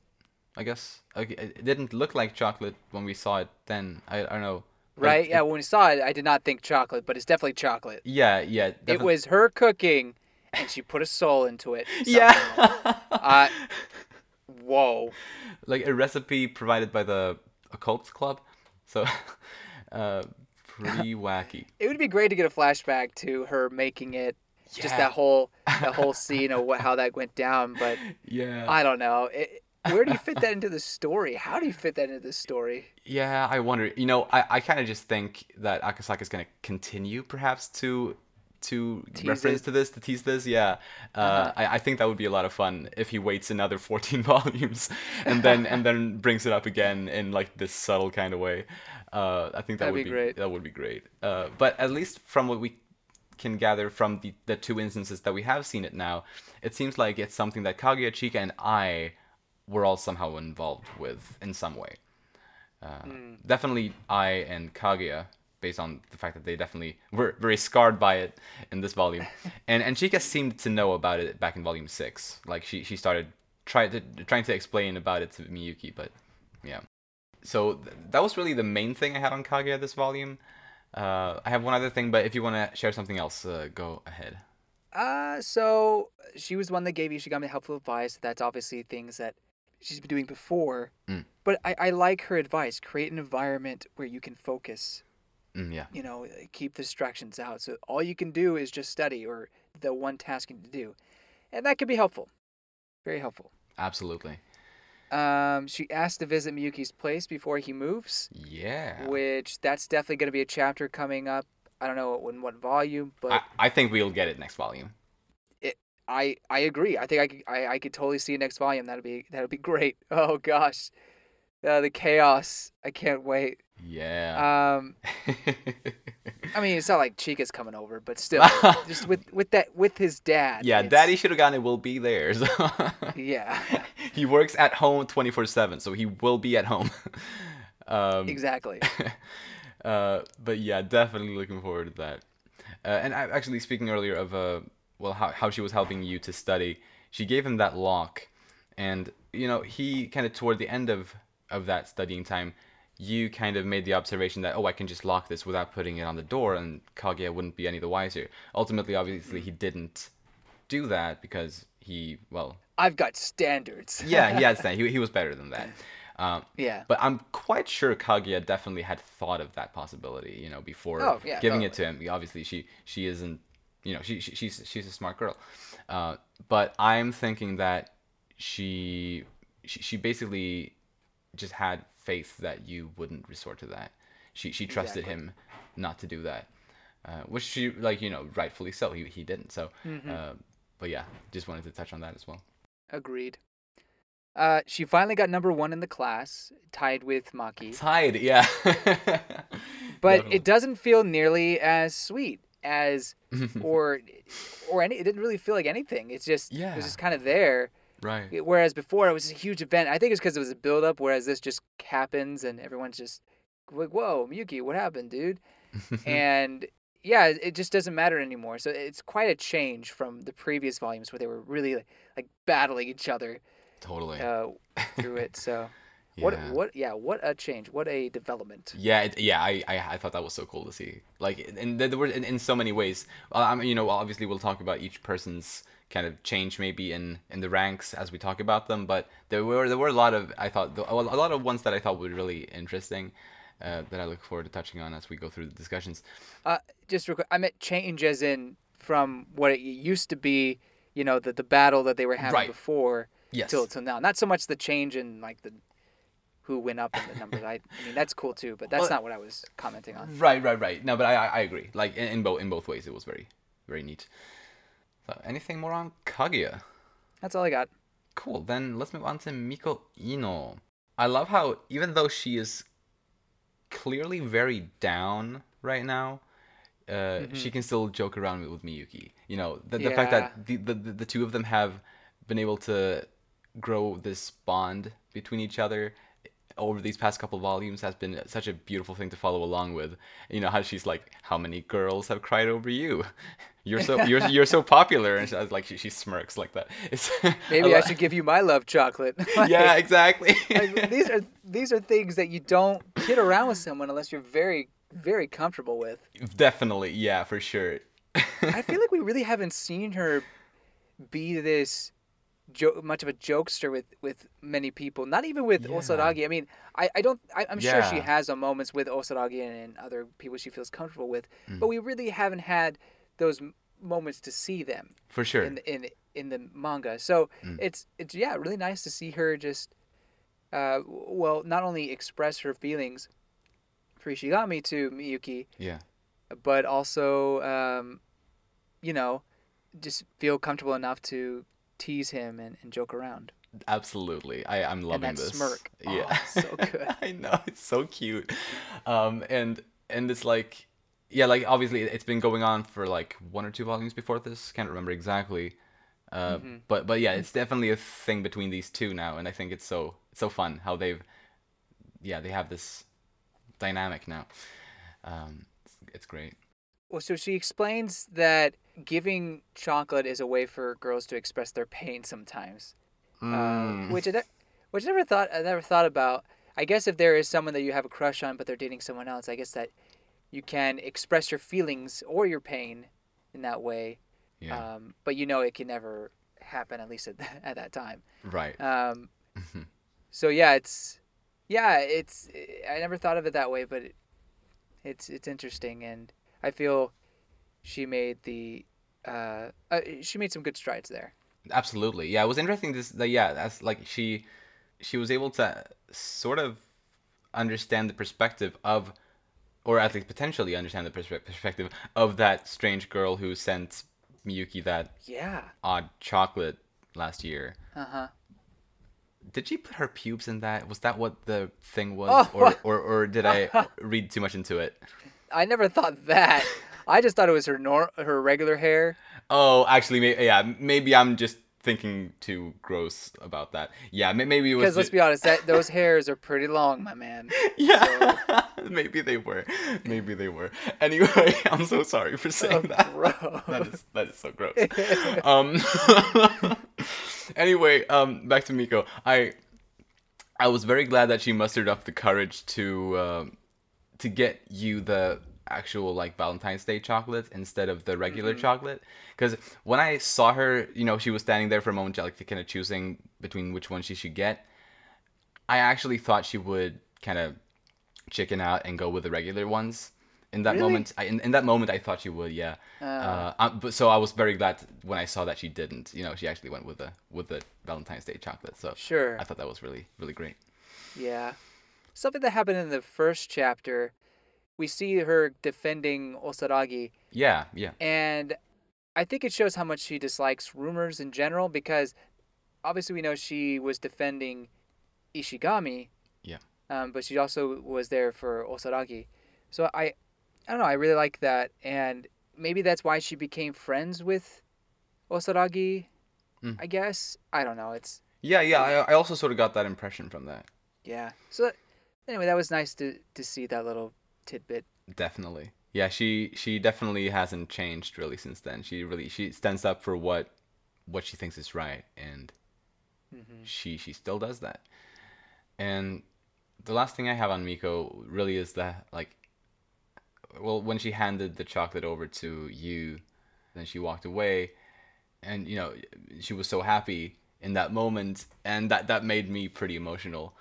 i guess like, it it didn't look like chocolate when we saw it then i, I don't know right? it- Yeah. When we saw it, I did not think chocolate, but it's definitely chocolate. yeah yeah It was her cooking, and she put a soul into it. yeah Uh, whoa. like a recipe provided by the occult club so uh pretty wacky It would be great to get a flashback to her making it. Just that whole that whole scene of what how that went down, but yeah I don't know. It, where do you fit that into the story? How do you fit that into the story? yeah i wonder you know i, I kind of just think that akasaka is going to continue perhaps to to Tease reference it. to this to tease this yeah uh, Uh-huh. I, I think that would be a lot of fun if he waits another 14 volumes and then and then brings it up again in like this subtle kind of way uh, i think that That'd would be be, great. that would be great uh, but at least from what we can gather from the, the two instances that we have seen it now, it seems like it's something that Kaguya, Chika, and Ai were all somehow involved with in some way. Uh, Definitely Ai and Kaguya, based on the fact that they definitely were very scarred by it in this volume, and and Chika seemed to know about it back in volume six. Like she she started trying to trying to explain about it to Miyuki, but yeah. So th- that was really the main thing I had on Kaguya this volume. Uh, I have one other thing, but if you want to share something else, uh, go ahead. Uh, so she was one that gave Ishigami helpful advice. That's obviously things that she's been doing before. Mm. But I, I like her advice. Create an environment where you can focus. Mm, yeah. You know, keep distractions out. So all you can do is just study or the one task you need to do, and that can be helpful. Very helpful. Absolutely. Um, she asked to visit Miyuki's place before he moves, Yeah. which that's definitely going to be a chapter coming up. I don't know in what volume, but I, I think we'll get it next volume. It, I I agree. I think I could I, I could totally see next volume. That'd be that'd be great. Oh gosh, uh, the chaos. I can't wait. Yeah. Um, I mean, it's not like Chika's coming over, but still, just with with that with his dad. yeah, it's- Daddy Shirogane will be there. So Yeah, he works at home 24 7, so he will be at home. um, exactly. uh, but yeah, definitely looking forward to that. Uh, and I, actually, speaking earlier of uh, well, how, how she was helping Yu to study, she gave him that lock, and you know he kind of toward the end of of that studying time, Yu kind of made the observation that oh, I can just lock this without putting it on the door, and Kaguya wouldn't be any the wiser. Ultimately, obviously, he didn't do that because he well, I've got standards. yeah, he had standards. He he was better than that. Um, yeah. but I'm quite sure Kaguya definitely had thought of that possibility, you know, before Oh, yeah, giving it to him. Obviously, she she isn't, you know, she, she she's she's a smart girl. Uh, but I'm thinking that she, she she basically just had faith that Yu wouldn't resort to that. She she trusted Exactly. him not to do that, uh, which she like you know rightfully so. He he didn't. So, Mhm. uh, but yeah, just wanted to touch on that as well. Agreed. Uh, she finally got number one in the class, tied with Maki. Tied, yeah. But Definitely. it doesn't feel nearly as sweet as or or any. It didn't really feel like anything. It's just yeah. it was just kind of there. Right. Whereas before it was a huge event. I think it's because it was a build up. Whereas this just happens and everyone's just like, "Whoa, Miyuki, what happened, dude?" and yeah, it just doesn't matter anymore. So it's quite a change from the previous volumes where they were really like, like battling each other totally. uh, through it. So what Yeah. what yeah, what a change, what a development. Yeah, it, yeah, I, I, I thought that was so cool to see. Like, and there were in, in so many ways. I mean, you know, obviously we'll talk about each person's kind of change maybe in in the ranks as we talk about them. But there were there were a lot of I thought a lot of ones that I thought were really interesting. Uh, that I look forward to touching on as we go through the discussions. Uh, just real quick, I meant change as in from what it used to be, you know, the the battle that they were having Right. before Yes. till till now. Not so much the change in like the who went up in the numbers. I, I mean that's cool too, but that's Well- not what I was commenting on. Right, right, right. No, but I, I agree. Like in, in both in both ways, it was very, very neat. So, anything more on Kaguya? That's all I got. Cool. Then let's move on to Miko Iino. I love how even though she is clearly very down right now, uh, she can still joke around with, with Miyuki. You know, the, the fact that the the the two of them have been able to grow this bond between each other over these past couple volumes has been such a beautiful thing to follow along with. You know how she's like, "How many girls have cried over you? You're so you're you're so popular," and she's like she, she smirks like that. It's Maybe I should give you my love chocolate. yeah, exactly. Like, these are these are things that you don't kid around with someone unless you're very very comfortable with. Definitely, yeah, for sure. I feel like we really haven't seen her be this jo- much of a jokester with with many people. Not even with Yeah. Osaragi. I mean, I, I don't. I, I'm sure she has moments with Osaragi and, and other people she feels comfortable with, Mm. but we really haven't had those moments to see them for sure. in in in the manga. So Mm. it's it's yeah, really nice to see her just uh well, not only express her feelings for Ishigami to Miyuki, yeah. but also um you know, just feel comfortable enough to tease him and, and joke around. Absolutely. I, I'm loving that this. smirk. Oh, Yeah. so good. I know, it's so cute. Um and and it's like yeah, like obviously it's been going on for like one or two volumes before this. Can't remember exactly. Uh, Mm-hmm. but but yeah, it's definitely a thing between these two now, and I think it's so it's so fun how they've yeah they have this dynamic now. Um, it's, it's great. Well, so she explains that giving chocolate is a way for girls to express their pain sometimes. Mm. uh, which I, ne- which I never thought I never thought about. I guess if there is someone that you have a crush on, but they're dating someone else, I guess that you can express your feelings or your pain in that way. yeah. Um, but you know it can never happen at least at, at that time. right. Um, so yeah, it's yeah, it's I never thought of it that way, but it, it's it's interesting, and I feel she made the uh, uh, she made some good strides there. Absolutely. Yeah, it was interesting. This, that, yeah, that's like she, she was able to sort of understand the perspective of, or at least potentially understand the perspe- perspective of that strange girl who sent Miyuki that Yeah. odd chocolate last year. Uh huh. Did she put her pubes in that? Was that what the thing was, Oh. or, or or did I read too much into it? I never thought that. I just thought it was her nor- her regular hair. Oh, actually, may- yeah, maybe I'm just thinking too gross about that. Yeah, maybe it was. Because let's be honest, that those hairs are pretty long, my man. Yeah, maybe they were. Maybe they were. Anyway, I'm so sorry for saying that. That is that is so gross. um. anyway, um, back to Miko. I I was very glad that she mustered up the courage to um, to get Yu the actual like Valentine's Day chocolate instead of the regular chocolate. Because when I saw her, you know, she was standing there for a moment, like kind of choosing between which one she should get. I actually thought she would kind of chicken out and go with the regular ones. In that Really? moment, I, in, in that moment, I thought she would, yeah. Uh, uh, but so I was very glad when I saw that she didn't. You know, she actually went with the with the Valentine's Day chocolate. So Sure. I thought that was really really great. Yeah. Something that happened in the first chapter we see her defending Osaragi, Yeah, yeah. and I think it shows how much she dislikes rumors in general because obviously we know she was defending Ishigami. Yeah. Um, but she also was there for Osaragi. So I, I don't know. I really like that, and maybe that's why she became friends with Osaragi. Mm. I guess I don't know. It's Yeah, yeah. I, I also sort of got that impression from that. yeah. So that, anyway, that was nice to to see that little tidbit. Definitely. Yeah, she she definitely hasn't changed really since then. She really she stands up for what what she thinks is right and Mm-hmm. she she still does that. And the last thing I have on Miko really is that like well when she handed the chocolate over to Yu then she walked away and you know she was so happy in that moment and that that made me pretty emotional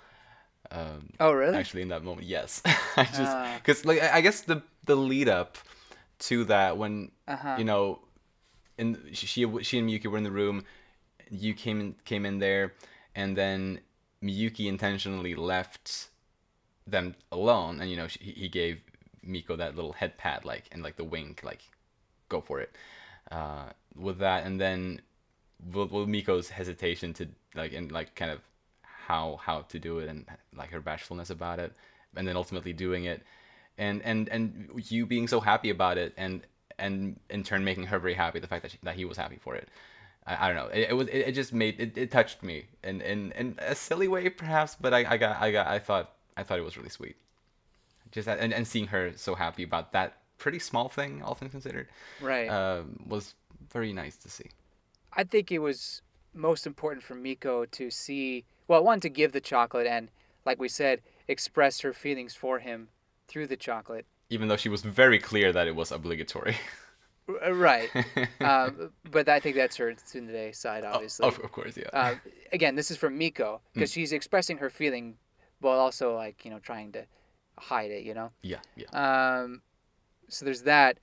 um Oh really? actually in that moment yes i just Ah. because like i guess the the lead up to that when Uh-huh. you know and she she she and miyuki were in the room Yu came in came in there and then miyuki intentionally left them alone and you know she, he gave miko that little head pat like and like the wink like go for it uh with that and then with, with miko's hesitation to like and like kind of how how to do it and like her bashfulness about it and then ultimately doing it. And and and Yu being so happy about it and and in turn making her very happy the fact that she, that he was happy for it. I, I don't know. It, it was it, it just made it, it touched me in, in in a silly way perhaps but I, I got I got I thought I thought it was really sweet. Just that and, and seeing her so happy about that pretty small thing all things considered Right. um, was very nice to see. I think it was most important for Miko to see, well, one, to give the chocolate and, like we said, express her feelings for him through the chocolate. even though she was very clear that it was obligatory uh, Right. um, but I think that's her tsundere side, obviously. of, of course yeah uh, again, this is from Miko because she's expressing her feeling, while also like you know trying to hide it. You know. yeah yeah Um, so there's that,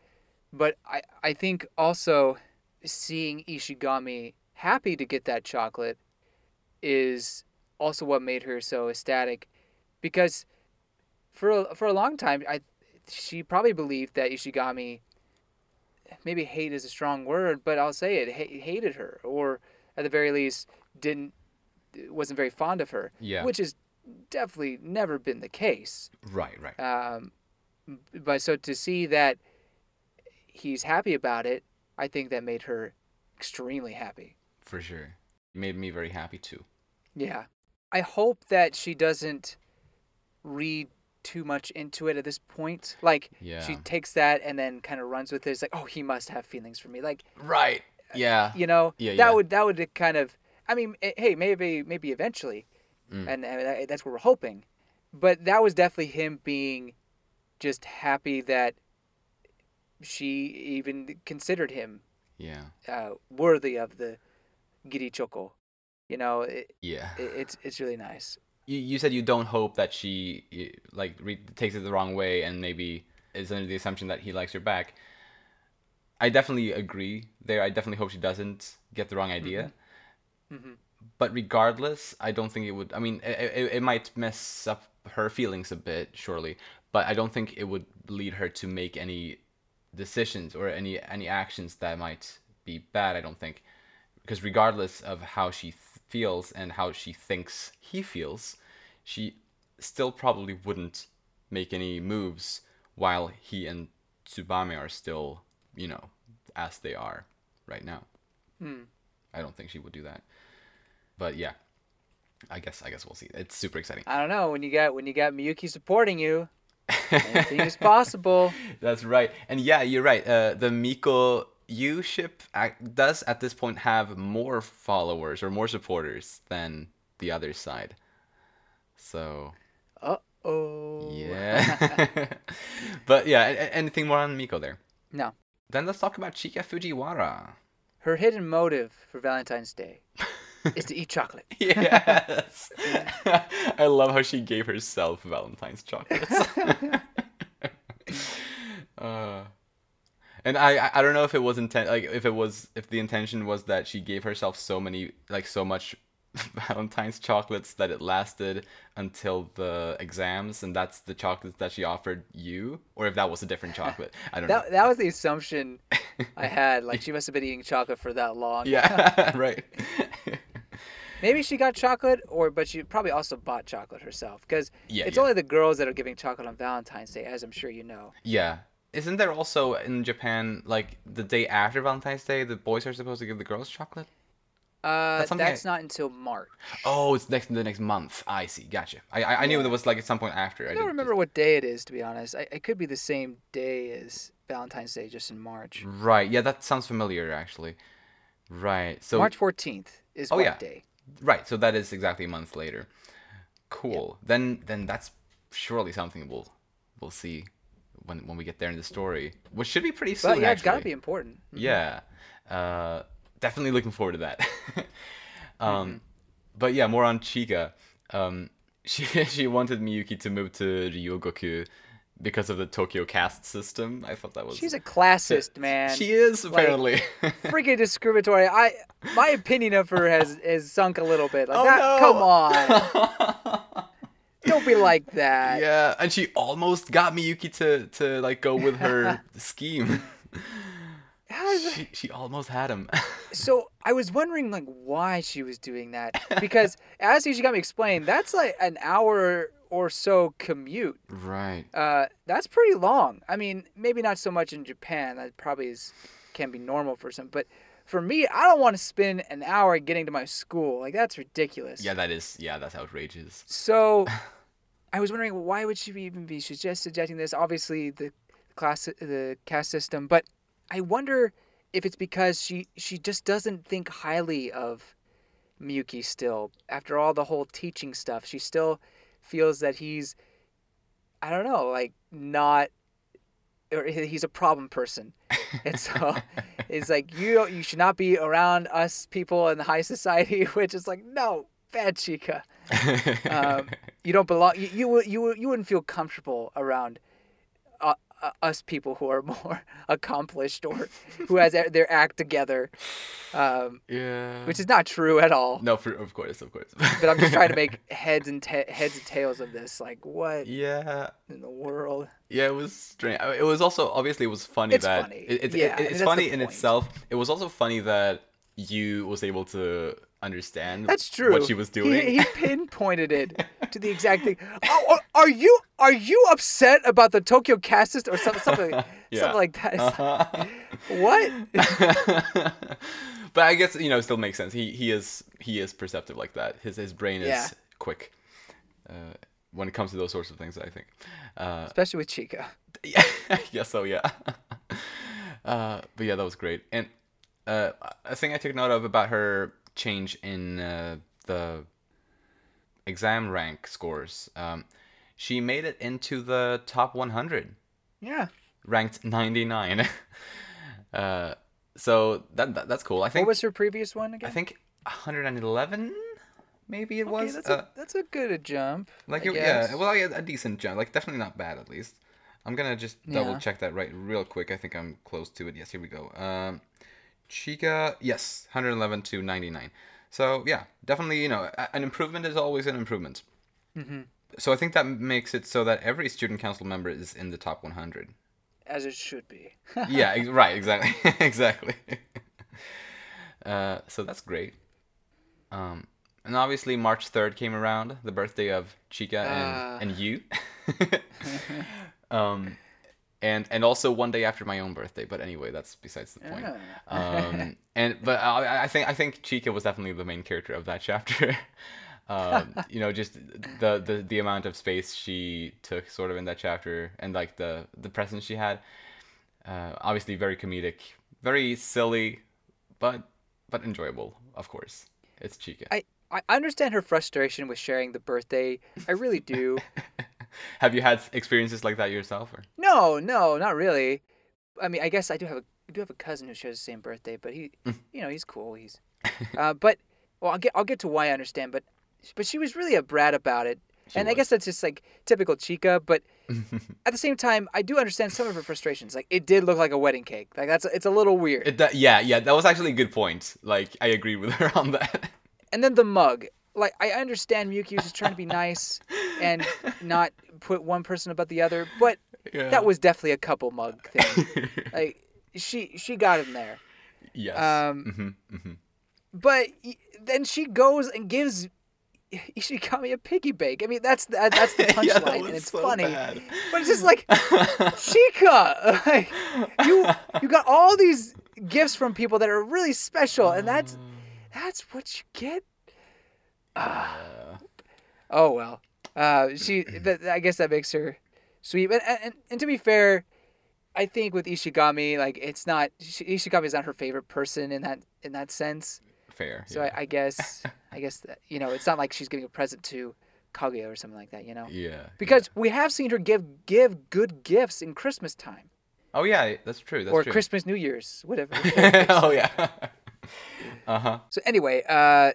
but I I think also seeing Ishigami happy to get that chocolate is also what made her so ecstatic, because for a, for a long time I she probably believed that Ishigami maybe hate is a strong word, but I'll say it ha- hated her or at the very least didn't wasn't very fond of her, yeah which is definitely never been the case. right right Um, but so to see that he's happy about it, I think that made her extremely happy. For sure. It made me very happy too. Yeah. I hope that she doesn't read too much into it at this point. Like Yeah. she takes that and then kind of runs with it. It's like, oh, he must have feelings for me. Like Right. Yeah. you know, Yeah, that yeah. would that would kind of. I mean, eh, hey, maybe maybe eventually, Mm. and, and that's what we're hoping. But that was definitely him being just happy that she even considered him Yeah. uh, worthy of the giri choco. You know, it, Yeah. it, it's it's really nice. You, you said you don't hope that she like re- takes it the wrong way and maybe is under the assumption that he likes her back. I definitely agree there. I definitely hope she doesn't get the wrong idea. hmm But regardless, I don't think it would. I mean, it, it, it might mess up her feelings a bit, surely. But I don't think it would lead her to make any decisions or any any actions that might be bad. I don't think, because regardless of how she th- feels and how she thinks he feels, she still probably wouldn't make any moves while he and Tsubame are still, you know, as they are right now. Hmm. I don't think she would do that. But yeah, I guess I guess we'll see. It's super exciting. I don't know when you got when you got Miyuki supporting you, anything is possible. That's right. And yeah, you're right. Uh, the Miko Yu ship does at this point have more followers or more supporters than the other side. So Uh oh. yeah. but yeah, anything more on Miko there? No. Then let's talk about Chika Fujiwara. Her hidden motive for Valentine's Day is to eat chocolate. yes. I love how she gave herself Valentine's chocolates. uh, and I I- don't know if it was intent like if it was if the intention was that she gave herself so many like so much Valentine's chocolates that it lasted until the exams, and that's the chocolates that she offered you, or if that was a different chocolate. I don't know. That that was the assumption I had. Like she must have been eating chocolate for that long. Yeah, right. Maybe she got chocolate, or but she probably also bought chocolate herself because Yeah, it's yeah. only the girls that are giving chocolate on Valentine's Day, as I'm sure you know. yeah. Isn't there also in Japan like the day after Valentine's Day, the boys are supposed to give the girls chocolate? Uh, That's that's, I- not until March. Oh, it's next the next month. I see. Gotcha. I I, I knew there was like at some point after. I I don't remember what day it is, to be honest. I, it could be the same day as Valentine's Day, just in March. Right. Yeah, that sounds familiar actually. Right. So March 14th is Oh, what yeah. day? right. So that is exactly a month later. Cool. Then then that's surely something we'll we'll see when when we get there in the story, which should be pretty soon. But yeah, it's got to be important. Yeah. Uh, definitely looking forward to that. um, Mm-hmm. But yeah, more on Chika. Um, she she wanted Miyuki to move to Ryogoku because of the Tokyo caste system. I thought that was. She's a classist, man. She is apparently. freaking discriminatory. I my opinion of her has has sunk a little bit. Like Oh, that, no. come on, don't be like that. yeah, and she almost got Miyuki to to like go with her scheme. How is it- she she almost had him. So I was wondering like why she was doing that because as she got me explained, that's like an hour or so commute. right. Uh, that's pretty long. I mean, maybe not so much in Japan. That probably is can be normal for some, but for me, I don't want to spend an hour getting to my school. Like that's ridiculous. Yeah, that is. Yeah, that's outrageous. So, I was wondering why would she even be she's just suggesting this? Obviously, the class, the caste system, but I wonder if it's because she she just doesn't think highly of Miyuki still after all the whole teaching stuff. She still feels that he's, I don't know, like not, or he's a problem person, and so it's like you you should not be around us people in the high society, which is like no, bad Chika um, you don't belong. You you you you wouldn't feel comfortable around uh, uh, us people who are more accomplished or who has their- act together, um, yeah. which is not true at all. No, for, of course, of course. But I'm just trying to make heads and ta- heads and tails of this. Like what Yeah, in the world? yeah, it was strange. I- It was also obviously it was funny It's that funny. It, it, Yeah, it- it's funny in point. itself. It was also funny that Yu was able to understand That's true. what she was doing. He, he pinpointed it to the exact thing. Oh, oh, are you are you upset about the Tokyo caste system or something something, Yeah. something like that? Uh-huh. what? but I guess you know it still makes sense. He he is he is perceptive like that. His his brain is Yeah. quick uh, when it comes to those sorts of things. I think. Uh, Especially with Chika. yeah, I guess so. Yeah. Uh, but yeah, that was great. And uh, a thing I took note of about her change in uh, the exam rank scores. Um, she made it into the top 100, Yeah. ranked 99. uh, so that, that that's cool. I think What was her previous one again? I think 111, maybe it Okay, was. that's Uh, a that's a good jump. like it- yeah, well, yeah, a decent jump. Like definitely not bad at least. I'm gonna just double Yeah. check that right real quick. I think I'm close to it. Yes, here we go. Um, Chika, yes, 111 to 99. So yeah, definitely. You know, an improvement is always an improvement. Mm-hmm. So I think that makes it so that every student council member is in the top 100. as it should be. yeah, right, exactly, exactly. uh, so that's great. Um, and obviously March third came around, the birthday of Chika Ah. and and Yu. um, and and also one day after my own birthday. But anyway, that's besides the point. Ah. Um, and but I, I think I think Chika was definitely the main character of that chapter. um, you know, just the, the the amount of space she took, sort of in that chapter, and like the the presence she had. Uh, obviously, very comedic, very silly, but but enjoyable. Of course, it's Chika. I I understand her frustration with sharing the birthday. I really do. Have you had experiences like that yourself? Or? no, no, not really. I mean, I guess I do have a I do have a cousin who shares the same birthday, but he, you know, he's cool. He's, uh, but well, I'll get I'll get to why I understand, but but she was really a brat about it, She and I guess that's just like typical Chika. But at the same time, I do understand some of her frustrations. Like it did look like a wedding cake. Like that's it's a little weird. It, that, yeah, yeah, that was actually a good point. Like I agree with her on that. And then the mug. Like I understand Miyuki was just trying to be nice and not put one person above the other, but Yeah. that was definitely a couple mug thing. like she she got him there. yes. um, hmm hmm But then she goes and gives Ishigami a piggy bank. I mean, that's the, that's the punchline, and it's funny. But it's just like Chika, like, you you got all these gifts from people that are really special, and that's that's what you get. Ah. Oh well. Uh, she. That, I guess that makes her sweet. But and, and, to be fair, I think with Ishigami, like it's not Ishigami is not her favorite person in that in that sense. Fair. So yeah. I, I guess I guess that you know it's not like she's giving a present to Kaguya or something like that. You know. yeah. Because we have seen her give give good gifts in Christmas time Oh yeah, that's true. That's or true. Christmas New Year's, whatever. oh yeah. uh huh. so anyway, uh,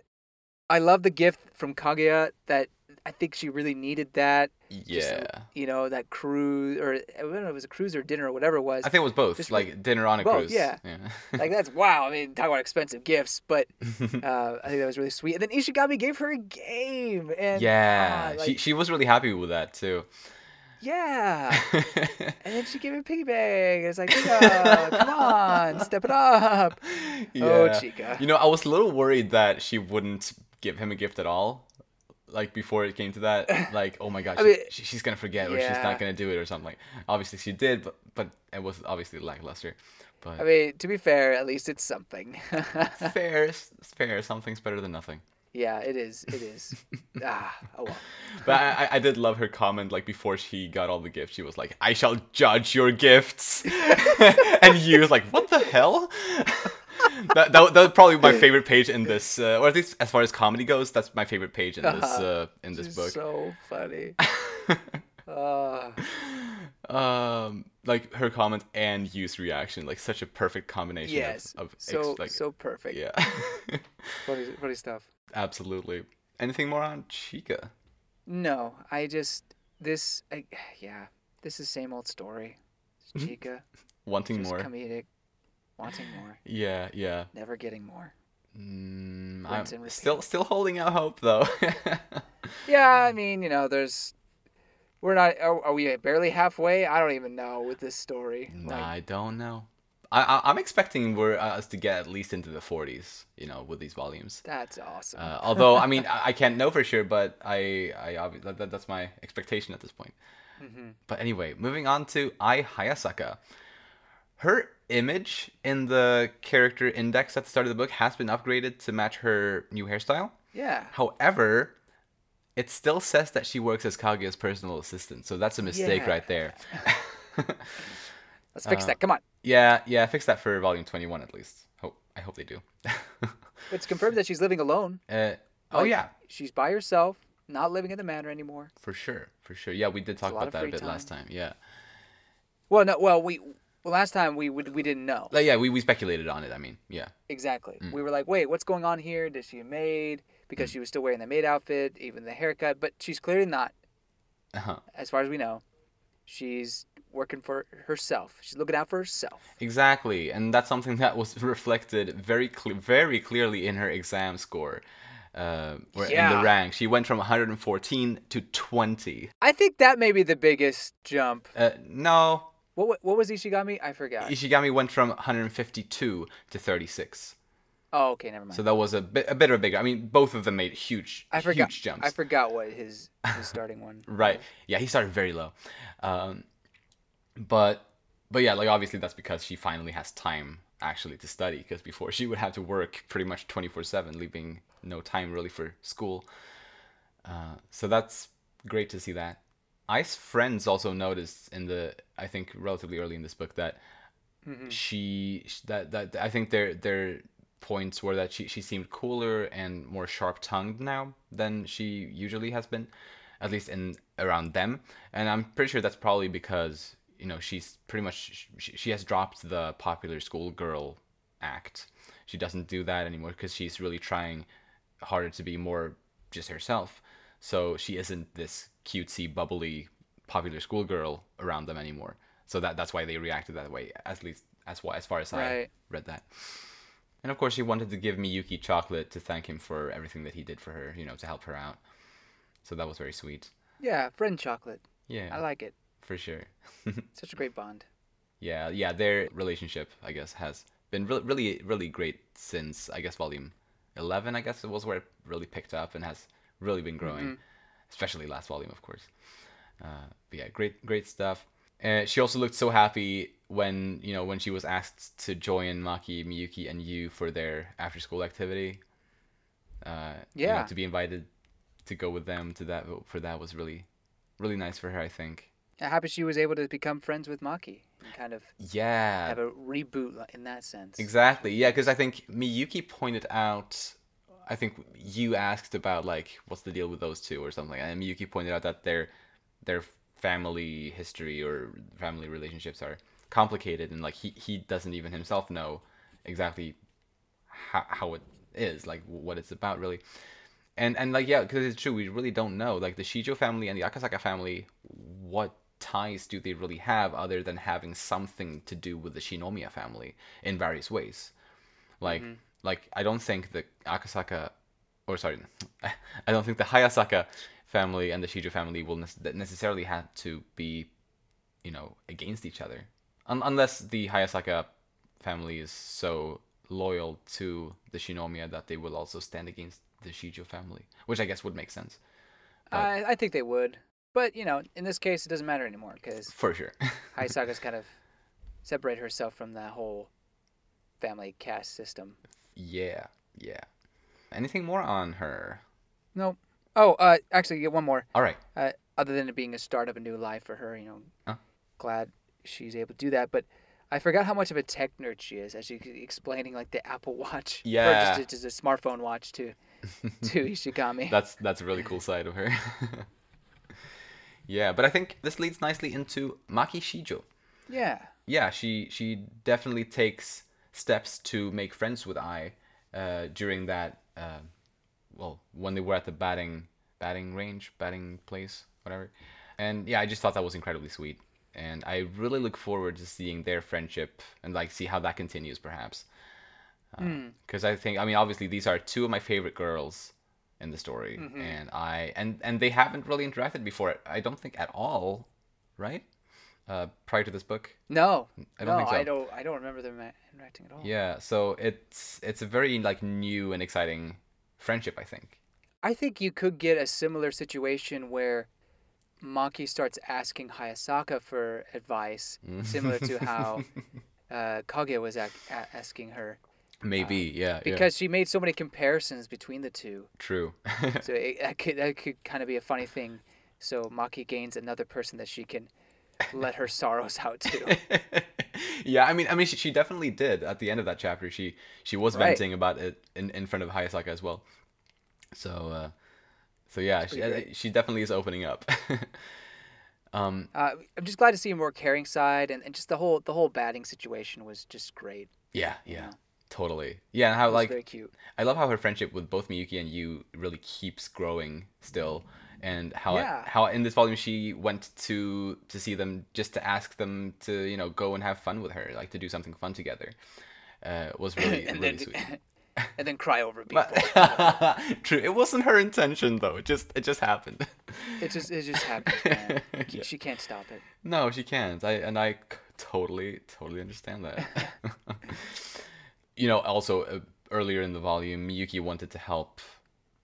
I love the gift from Kaguya that I think she really needed that. Just, Yeah. you know that cruise or I don't know if it was a cruise or dinner or whatever it was. I think it was both. Just like dinner on a both, cruise. yeah. like that's wow. I mean, talk about expensive gifts, but uh, I think that was really sweet. And then Ishigami gave her a game, and yeah. ah, she like, she was really happy with that too. yeah. And then she gave him a piggy bank. It's like, Chika, come on, step it up. Oh, Chika. You know, I was a little worried that she wouldn't give him a gift at all. Like before it came to that, like oh my god, I she, mean, she- she's gonna forget or she's not gonna do it or something. Like obviously she did, but but it was obviously lackluster. But I mean, to be fair, at least it's something. fair, s- fair. Something's better than nothing. yeah, it is. It is. ah, oh well. But I- I did love her comment like before she got all the gifts. She was like, "I shall judge your gifts," and Yu was like, "What the hell?" that, that that was probably my favorite page in this, uh, or at least as far as comedy goes, that's my favorite page in this uh, in this She's book. so funny. Uh, um, like her comment and Yu's reaction, like such a perfect combination. yes. Of, of ex- so like so perfect. yeah, Funny, funny stuff. absolutely. Anything more on Chika? No, I just this. I, yeah, this is same old story. Chika, Wanting more? comedic, wanting more, Yeah, yeah. never getting more. Mm, I'm still still holding out hope though. Yeah, I mean, you know, there's. We're not. Are, are we barely halfway? I don't even know with this story. Nah, Like, I don't know. I, I I'm expecting we're uh, us to get at least into the 40s, you know, with these volumes. that's awesome. Uh, although I mean I, I can't know for sure, but I I obvi- that, that, that's my expectation at this point. hmm But anyway, moving on to Ai Hayasaka. Her image in the character index at the start of the book has been upgraded to match her new hairstyle. Yeah. However, it still says that she works as Kaguya's personal assistant, so that's a mistake Yeah. right there. Let's fix Uh, that. Come on. yeah, yeah, fix that for volume 21 at least. Hope I hope they do. It's confirmed that she's living alone. uh, oh Like, yeah, She's by herself, not living in the manor anymore. for sure, for sure. Yeah, we did talk about that a bit last time. Yeah. Well, no. Well, we well, last time we we, we didn't know Like, yeah, we, we speculated on it. I mean, yeah. exactly. Mm. We were like, wait, what's going on here? Did she a maid? Because she was still wearing the maid outfit, even the haircut. But she's clearly not, Uh-huh. as far as we know. She's working for herself. She's looking out for herself. Exactly, and that's something that was reflected very cle very clearly in her exam score. Uh, where in the rank, she went from 114 to 20. I think that may be the biggest jump. Uh, no, What what was Ishigami? I forgot. Ishigami went from 152 to 36. Oh, okay, never mind. So that was a bit a bit of a bigger. I mean, both of them made huge, I forgot. huge jumps. I forgot what his his starting one. Right. Yeah, he started very low. Um, but but yeah, like obviously that's because she finally has time actually to study because before she would have to work pretty much 24/7 leaving no time really for school. Uh, so that's great to see that. Ai's friends also noticed in the I think relatively early in this book that Mhm. she that that I think their their points were that she she seemed cooler and more sharp tongued now than she usually has been, at least in around them. And I'm pretty sure that's probably because you know she's pretty much she, she has dropped the popular schoolgirl act. She doesn't do that anymore because she's really trying harder to be more just herself. So she isn't this cutesy, bubbly, popular schoolgirl around them anymore. So that that's why they reacted that way. At least as as far as I read that. And of course, she wanted to give Miyuki chocolate to thank him for everything that he did for her, you know, to help her out. So that was very sweet. Yeah, friend chocolate. Yeah, I like it. for sure. Such a great bond. yeah, yeah, their relationship, I guess, has been really, really, really great since, I guess, volume 11, I guess it was where it really picked up and has really been growing, mm-hmm. Especially last volume, of course. Uh, but yeah, great, great stuff. Uh, she also looked so happy when you know when she was asked to join Maki, Miyuki, and Yu for their after-school activity. Uh, you know, Yeah. to be invited to go with them to that for that was really, really nice for her. I think. Happy she was able to become friends with Maki and kind of Yeah, have a reboot in that sense. Exactly. Yeah, because I think Miyuki pointed out. I think Yu asked about like what's the deal with those two or something, and Miyuki pointed out that their their family history or family relationships are complicated, and like he he doesn't even himself know exactly how how it is, like what it's about really. And and like yeah, because it's true, we really don't know like the Shijo family and the Akasaka family. What ties do they really have other than having something to do with the Shinomiya family in various ways? Like mm-hmm. Like I don't think the Akasaka, or sorry, I don't think the Hayasaka family and the Shijo family will nec- necessarily have to be, you know, against each other, Un- unless the Hayasaka family is so loyal to the Shinomiya that they will also stand against the Shijo family, which I guess would make sense. I, I think they would. But, you know, in this case, it doesn't matter anymore because For sure. Hayasaka's kind of separated herself from that whole family caste system. Yeah, yeah. Anything more on her? No. Oh, uh, actually, yeah, one more. All right. Uh, other than it being a start of a new life for her, you know, Huh? glad she's able to do that. But I forgot how much of a tech nerd she is, as she explaining like the Apple Watch, Yeah. or just, just a smartphone watch to to Ishigami. That's that's a really cool side of her. yeah, but I think this leads nicely into Maki Shijo. yeah, Yeah, she she definitely takes steps to make friends with Ai uh, during that. Uh, well, when they were at the batting batting range, batting place, whatever. And yeah, I just thought that was incredibly sweet, and I really look forward to seeing their friendship and like see how that continues, perhaps. Because I think, I mean, obviously these are two of my favorite girls in the story, and I and and they haven't really interacted before. I don't think at all, right? Uh, prior to this book. no, I don't no, think so. I don't. I don't remember them uh, interacting at all. Yeah, so it's it's a very like new and exciting friendship, I think. I think you could get a similar situation where Maki starts asking Hayasaka for advice, similar to how uh, Kage was ac- a- asking her, Maybe, yeah, yeah. because she made so many comparisons between the two. true. So it, that could that could kind of be a funny thing. So Maki gains another person that she can let her sorrows out too. yeah, I mean, I mean, she, she definitely did at the end of that chapter. She she was Right. venting about it in, in front of Hayasaka as well. So, uh, so yeah, she, she definitely is opening up. um, Uh, I'm just glad to see a more caring side, and, and just the whole the whole batting situation was just great. yeah, yeah, Yeah. totally. Yeah, and how like very cute. I love how her friendship with both Miyuki and Yu really keeps growing still, and how Yeah. how in this volume she went to to see them just to ask them to you know go and have fun with her, like to do something fun together. Uh, was really and really then sweet. and then cry over people. But true, it wasn't her intention though. It just it just happened. It just it just happens, man. Yeah. She can't stop it. No, she can't. I and I totally totally understand that. you know, also uh, earlier in the volume, Miyuki wanted to help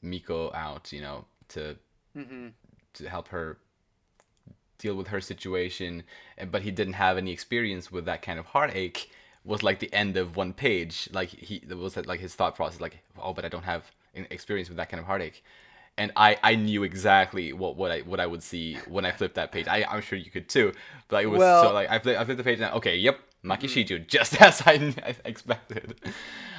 Miko out. You know, to hmm to help her deal with her situation, but he didn't have any experience with that kind of heartache. Was like the end of one page. Like he was like his thought process. Like, oh, but I don't have an experience with that kind of heartache. And I, I knew exactly what, what I what I would see when I flipped that page. I I'm sure you could too, but it was so like I flipped, I flipped the page and okay, yep, Maki Shijo, just as I, I expected.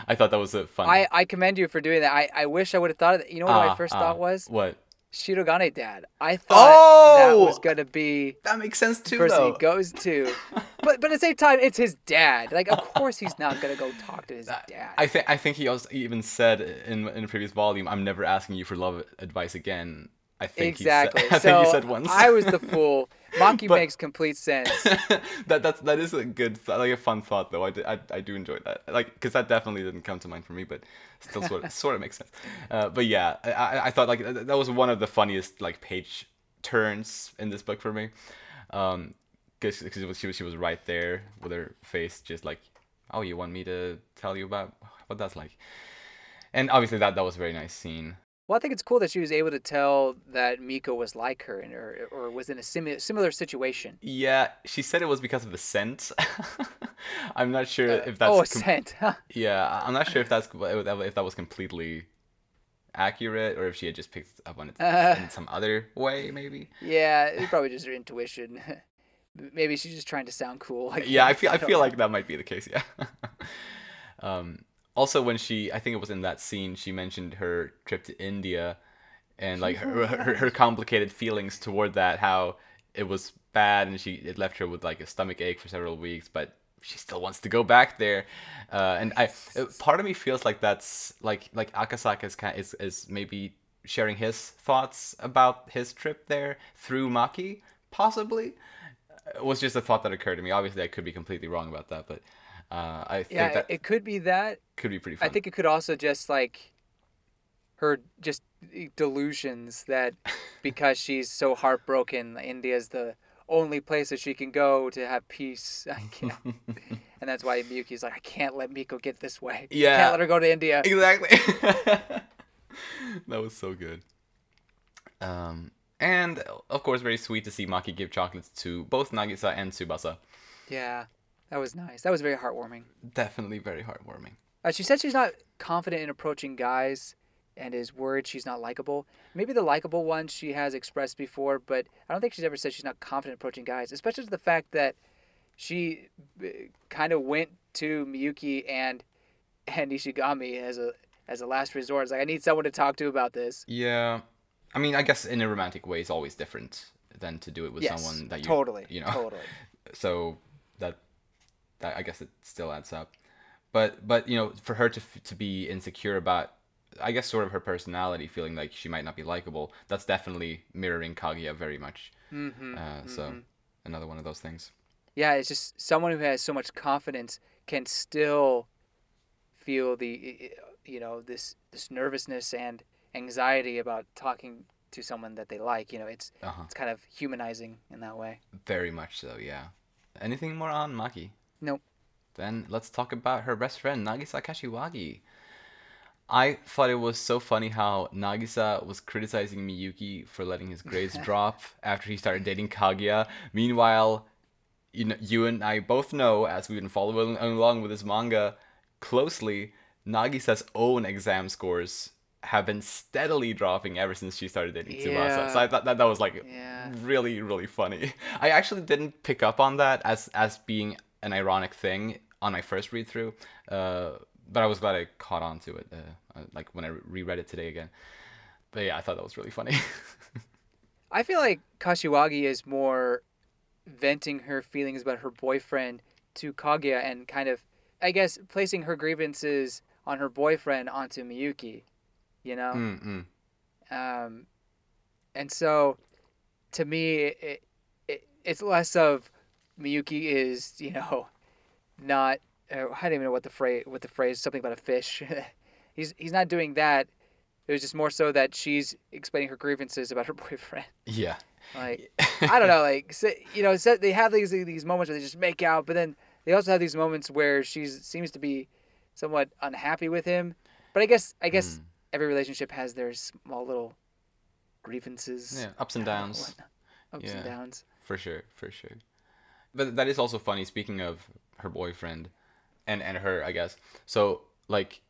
I thought that was a fun. I, I commend you for doing that. I, I wish I would have thought of that. You know what Ah, my first ah, thought was? what Shirogane Dad. I thought that Oh! was gonna be that makes sense the too person though. he goes to. But but at the same time, it's his dad. Like of course he's not gonna go talk to his dad. I think I think he also even said in in a previous volume, "I'm never asking you for love advice again." I think exactly. Said, I so think he said once. I was the fool. Maki But- makes complete sense. that that's that is a good like a fun thought though. I, do enjoy that like because that definitely didn't come to mind for me, but still sort of sort of makes sense. Uh, but yeah, I, I I thought like that was one of the funniest like page turns in this book for me, um, because she was she was she was right there with her face just like, oh, you want me to tell you about what that's like, and obviously that that was a very nice scene. Well, I think it's cool that she was able to tell that Miko was like her and or, or was in a similar similar situation. Yeah, she said it was because of the scent. I'm not sure Uh, if that's oh, com- scent. huh? Yeah, I'm not sure if that's if that was completely accurate or if she had just picked up on it Uh. in some other way, maybe. yeah, it's probably just her intuition. Maybe she's just trying to sound cool. Like Yeah, I feel I feel know. like that might be the case. Yeah. um, also, when she, I think it was in that scene, she mentioned her trip to India, and like her her, her complicated feelings toward that, how it was bad and she it left her with like a stomach ache for several weeks, but she still wants to go back there. Uh, and I, part of me feels like that's like like Akasaka is kind is is maybe sharing his thoughts about his trip there through Maki, possibly. It was just a thought that occurred to me. Obviously, I could be completely wrong about that, but uh, I think Yeah, that it could be that. could be pretty fun. I think it could also just like her just delusions that because she's so heartbroken, India's the only place that she can go to have peace. I can't. and that's why Miyuki's like, I can't let Miko get this way. Yeah. Can't let her go to India. exactly. that was so good. Um, and of course, very sweet to see Maki give chocolates to both Nagisa and Tsubasa. Yeah, that was nice. That was very heartwarming. Definitely very heartwarming. Uh, she said she's not confident in approaching guys and is worried she's not likable. Maybe the likable ones she has expressed before, but I don't think she's ever said she's not confident approaching guys, especially the fact that she kind of went to Miyuki and and Ishigami as a as a last resort. It's like I need someone to talk to about this. Yeah, I mean, I guess in a romantic way, it's always different than to do it with yes, someone that you totally, you know. totally. so that I guess it still adds up. But but you know, for her to to be insecure about, I guess sort of her personality, feeling like she might not be likable. That's definitely mirroring Kaguya very much. hmm Uh, so another one of those things. Yeah, it's just someone who has so much confidence can still feel the you know this this nervousness and anxiety about talking to someone that they like. You know, it's Uh huh. it's kind of humanizing in that way. Very much so. Yeah. Anything more on Maki? Nope. Then let's talk about her best friend Nagisa Kashiwagi. I thought it was so funny how Nagisa was criticizing Miyuki for letting his grades drop after he started dating Kaguya. Meanwhile, you know, you and I both know, as we've been following along with this manga closely, Nagisa's own exam scores have been steadily dropping ever since she started dating Tsubasa. So I thought that that was like Yeah. really really funny. I actually didn't pick up on that as as being an ironic thing on my first read through, uh, but I was glad I caught on to it. Uh, uh, like when I reread it today again. But yeah, I thought that was really funny. I feel like Kashiwagi is more venting her feelings about her boyfriend to Kaguya and kind of, I guess, placing her grievances on her boyfriend onto Miyuki. You know. Mm-mm. um, and so to me it, it, it's less of Miyuki is you know not uh, I don't even know what the phrase what the phrase something about a fish he's he's not doing that it was just more so that she's explaining her grievances about her boyfriend Yeah. like I don't know like so, you know they have these these moments where they just make out but then they also have these moments where she seems to be somewhat unhappy with him but I guess I guess Mm. every relationship has their small little grievances. Yeah, ups and I don't know, downs. Ups Yeah. and downs. For sure, for sure. But that is also funny. Speaking of her boyfriend, and and her, I guess. So like,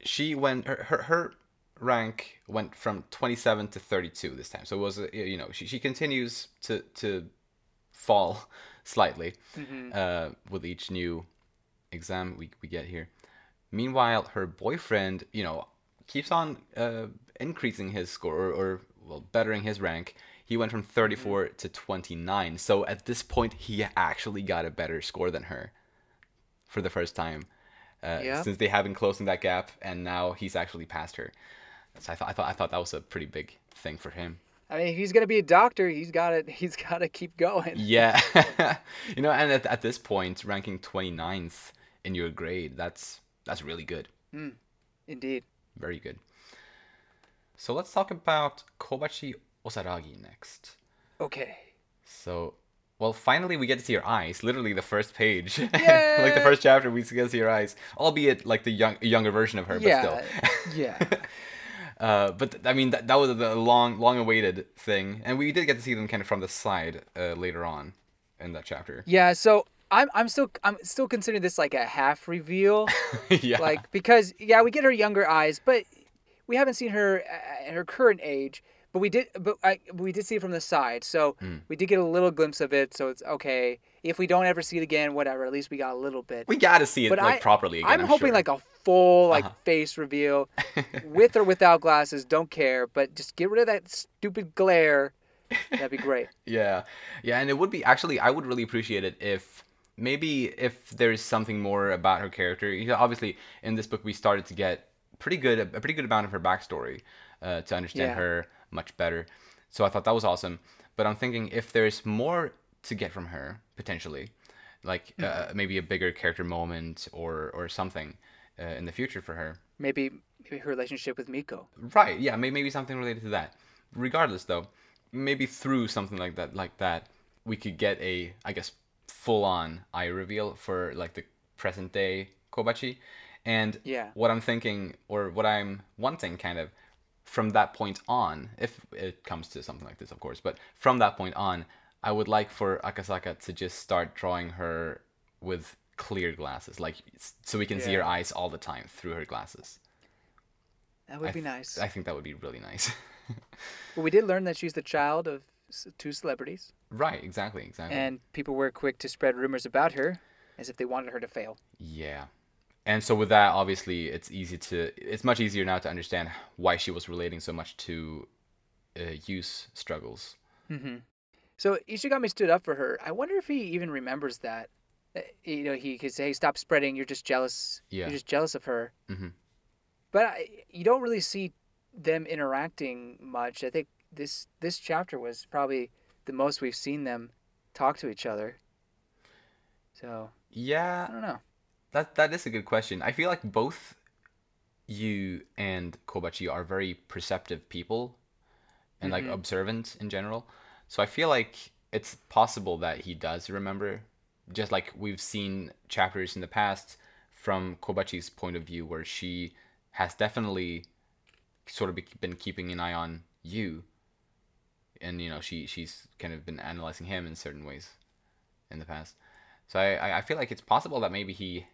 she went her her, her rank went from twenty seven to thirty two this time. So it was you know she she continues to to fall slightly hmm uh, with each new exam we we get here. Meanwhile, her boyfriend, you know, keeps on uh, increasing his score or, or well bettering his rank. He went from 34 to 29. So at this point, he actually got a better score than her for the first time. Uh, Yeah. Since they have been closing that gap, and now he's actually passed her. So I thought I thought I thought that was a pretty big thing for him. I mean, he's gonna be a doctor, he's gotta he's gotta keep going. Yeah. you know, and at, at this point, ranking 29th in your grade, that's that's really good. Indeed. Very good. So let's talk about Kobachi Osaragi next. Okay. So, well, finally we get to see her eyes. Literally the first page, like the first chapter, we get to see her eyes, albeit like the young, younger version of her, but Yeah. still. yeah. Uh, but th- I mean, that, that was the long, long-awaited thing, and we did get to see them kind of from the side uh, later on in that chapter. Yeah. So I'm I'm still I'm still considering this like a half reveal, yeah. like because yeah we get her younger eyes, but we haven't seen her at her current age. But we did, but I, we did see it from the side, so Hmm. we did get a little glimpse of it. So it's okay. If we don't ever see it again, whatever. At least we got a little bit. we gotta see it But like I- properly again. I'm, I'm, hoping sure. like a full like Uh-huh. face reveal, with or without glasses. Don't care, but just get rid of that stupid glare. That'd be great. Yeah, yeah, and it would be actually I would really appreciate it if maybe if there's something more about her character. You know, obviously, in this book we started to get pretty good a pretty good amount of her backstory uh, to understand Yeah. her much better. So I thought that was awesome. But I'm thinking if there's more to get from her potentially, like uh, maybe a bigger character moment or or something uh, in the future for her. Maybe maybe her relationship with Miko. Right. Yeah. Maybe, maybe something related to that. Regardless, though, maybe through something like that, like that, we could get a, I guess, full-on eye reveal for like the present day Kobachi. And Yeah. what I'm thinking, or what I'm wanting, kind of, from that point on, if it comes to something like this, of course, but from that point on, I would like for Akasaka to just start drawing her with clear glasses, like so we can see her eyes all the time through her glasses. That would I be th- nice. I think that would be really nice. But we did learn that she's the child of two celebrities, right, exactly, exactly. and people were quick to spread rumors about her, as if they wanted her to fail. yeah. And so with that, obviously, it's easy to it's much easier now to understand why she was relating so much to uh, Yu's struggles. So Ishigami stood up for her. I wonder if he even remembers that. Uh, You know, he could say, "Stop spreading. You're just jealous. Yeah. You're just jealous of her." Mhm. But I, you don't really see them interacting much. I think this this chapter was probably the most we've seen them talk to each other. So yeah I don't know. That that is a good question. I feel like both Yu and Kobachi are very perceptive people and like mm-hmm. observant in general. So I feel like it's possible that he does remember just like we've seen chapters in the past from Kobachi's point of view where she has definitely sort of been keeping an eye on Yu and you know she she's kind of been analyzing him in certain ways in the past so I, I- I feel like it's possible that maybe he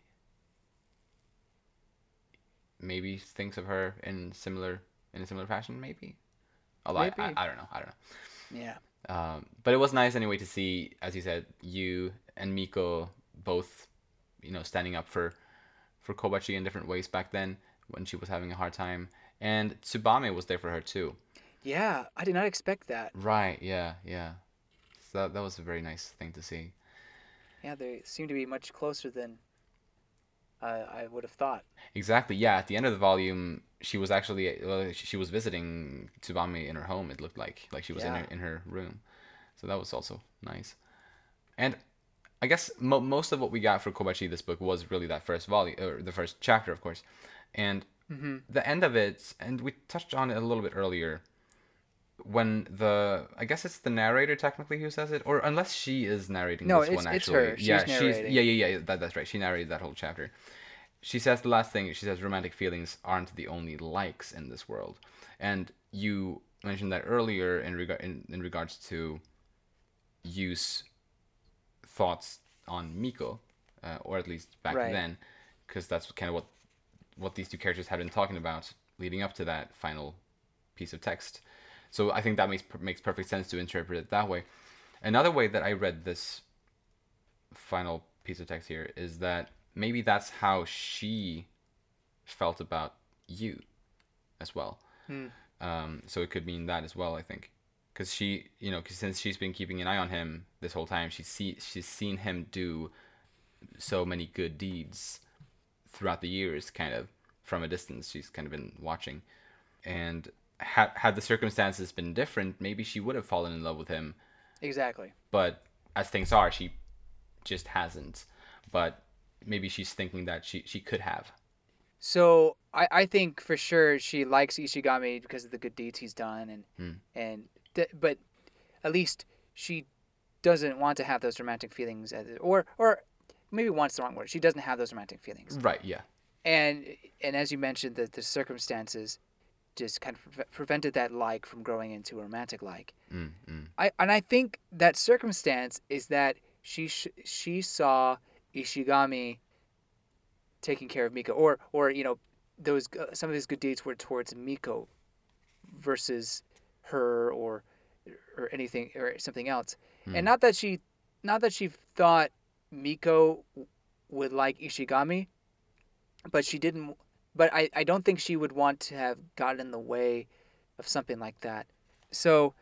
maybe thinks of her in similar in a similar fashion maybe although I, I, Maybe. I don't know i don't know Yeah. um, but it was nice anyway to see, as you said, Yu and Miko both, you know, standing up for for Kobachi in different ways back then when she was having a hard time, and Tsubame was there for her too. Yeah. I did not expect that. Right? Yeah, yeah. So that that was a very nice thing to see. Yeah, they seem to be much closer than uh, I would have thought. Exactly. Yeah. At the end of the volume, she was actually well, she was visiting Tsubame in her home. It looked like like she was in her in her room, so that was also nice. And I guess mo- most of what we got for Kobachi this book was really that first volume or the first chapter, of course, and the end of it. And we touched on it a little bit earlier. When the I guess it's the narrator technically who says it, or unless she is narrating No, this it's- one it's actually. her. She's yeah, narrating. yeah, yeah, yeah. That, that's right. She narrated that whole chapter she says the last thing she says romantic feelings aren't the only likes in this world and you mentioned that earlier in regard in, in regards to Yu's thoughts on miko uh, or at least back Right. then because that's kind of what what these two characters had been talking about leading up to that final piece of text so i think that makes makes perfect sense to interpret it that way another way that i read this final piece of text here is that maybe that's how she felt about Yu as well. Um, so it could mean that as well, I think, because she, you know, 'cause since she's been keeping an eye on him this whole time, she's see she's seen him do so many good deeds throughout the years, kind of from a distance. She's kind of been watching, and had had the circumstances been different, maybe she would have fallen in love with him. Exactly. But as things are, she just hasn't. But maybe she's thinking that she she could have. So I, I think for sure she likes Ishigami because of the good deeds he's done, and Hmm. and th- but at least she doesn't want to have those romantic feelings, as, or or maybe wants the wrong word. She doesn't have those romantic feelings, Right. Yeah. and and as you mentioned, the the circumstances just kind of pre- prevented that like from growing into a romantic like. Mm, mm. I and I think that circumstance is that she sh- she saw Ishigami taking care of Miko, or or you know those uh, some of his good deeds were towards Miko versus her or or anything or something else, Hmm. and not that she not that she thought Miko would like Ishigami, but she didn't. But I, I don't think she would want to have gotten in the way of something like that. So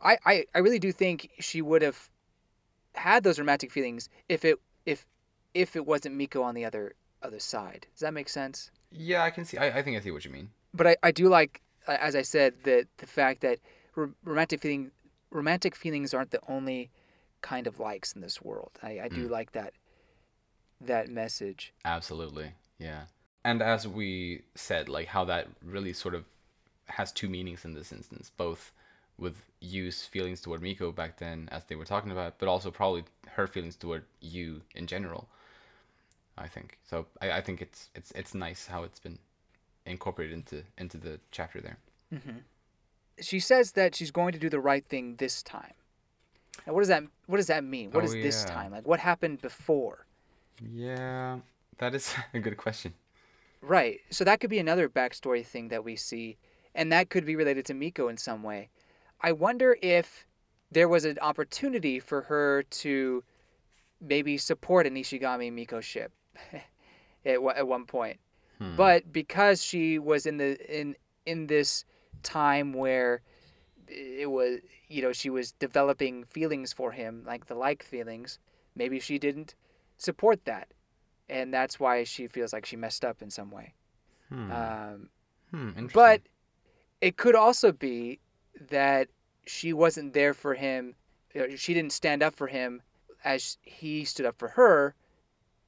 I, I, I really do think she would have had those romantic feelings if it if if it wasn't Miko on the other other side. Does that make sense? Yeah, I can see. I, I think I see what you mean. But I, I do like, as I said, that the fact that romantic feeling romantic feelings aren't the only kind of likes in this world. I, I do hmm. like that that message. Absolutely. Yeah. And as we said, like how that really sort of has two meanings in this instance, both with Yu's feelings toward Miko back then, as they were talking about, but also probably her feelings toward Yu in general. I think so. I, I think it's it's it's nice how it's been incorporated into into the chapter there. Mm-hmm. She says that she's going to do the right thing this time. Now, what does that what does that mean? What Oh, is this time? Like what happened before? Yeah, that is a good question. Right. So that could be another backstory thing that we see, and that could be related to Miko in some way. I wonder if there was an opportunity for her to maybe support an Ishigami Miko ship at, one- at one point. Hmm. But because she was in the in in this time where it was you know she was developing feelings for him like the like feelings maybe she didn't support that and that's why she feels like she messed up in some way Hmm. um, hmm. But it could also be that she wasn't there for him she didn't stand up for him as he stood up for her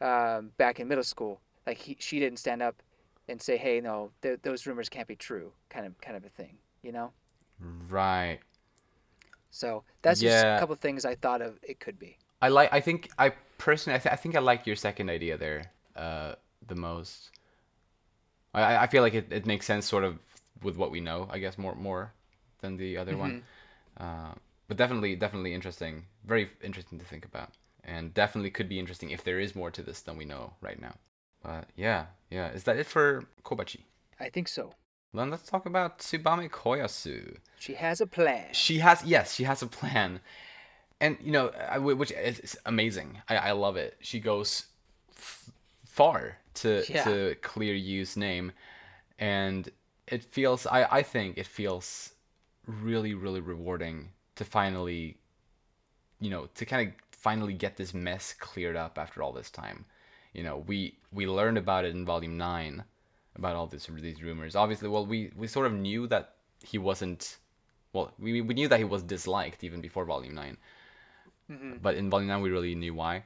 um, back in middle school like he, she didn't stand up and say hey no th- those rumors can't be true kind of kind of a thing you know right. so that's just a Yeah. couple things i thought of it could be I like. I think I personally. I, th- I think I like your second idea there uh, the most. I- I feel like it, it makes sense sort of with what we know. I guess more more than the other one. Uh, but definitely definitely interesting. Very interesting to think about, and definitely could be interesting if there is more to this than we know right now. But yeah, yeah. Is that it for Kobachi? i think so Then let's talk about Tsubame Koyasu. she has a plan She has yes, she has a plan, and you know, I- which is amazing. I, I love it. She goes f- far to Yeah. to clear Yu's name, and it feels. I I think it feels really really rewarding to finally, you know, to kind of finally get this mess cleared up after all this time. You know, we we learned about it in volume nine, about all this these rumors. Obviously, well, we we sort of knew that he wasn't. Well, we we knew that he was disliked even before volume 9 but in volume nine we really knew why.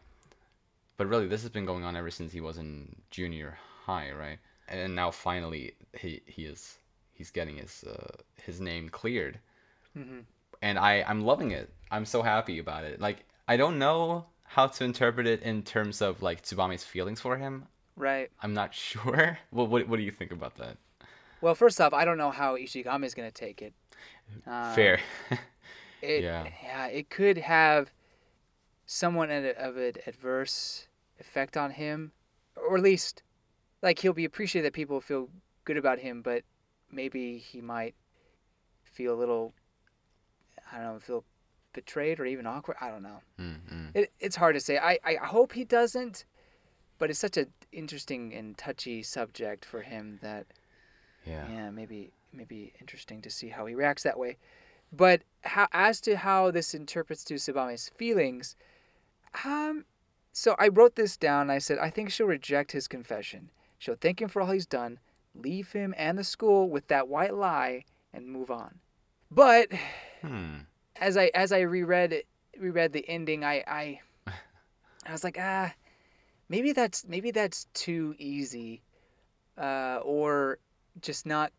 But really, this has been going on ever since he was in junior high, right? And now finally, he he is he's getting his uh, his name cleared, and I I'm loving it. I'm so happy about it. Like I don't know how to interpret it in terms of like Tsubame's feelings for him. right I'm not sure. What what what do you think about that? well first off i don't know how ishigami is going to take it Um, Fair. It, Yeah. yeah. it could have somewhat of an adverse effect on him, or at least, like he'll be appreciated that people feel good about him, but maybe he might feel a little, I don't know, feel betrayed or even awkward. I don't know. Mm-mm. It, it's hard to say. I, I hope he doesn't, but it's such an interesting and touchy subject for him that Yeah. yeah, maybe maybe interesting to see how he reacts that way. But how, as to how this interprets to Tsubame's feelings, um, so I wrote this down. I said I think she'll reject his confession. She'll thank him for all he's done, leave him and the school with that white lie, and move on. But Hmm. as I as I reread it, reread the ending, I I I was like, ah, maybe that's maybe that's too easy, uh, or just not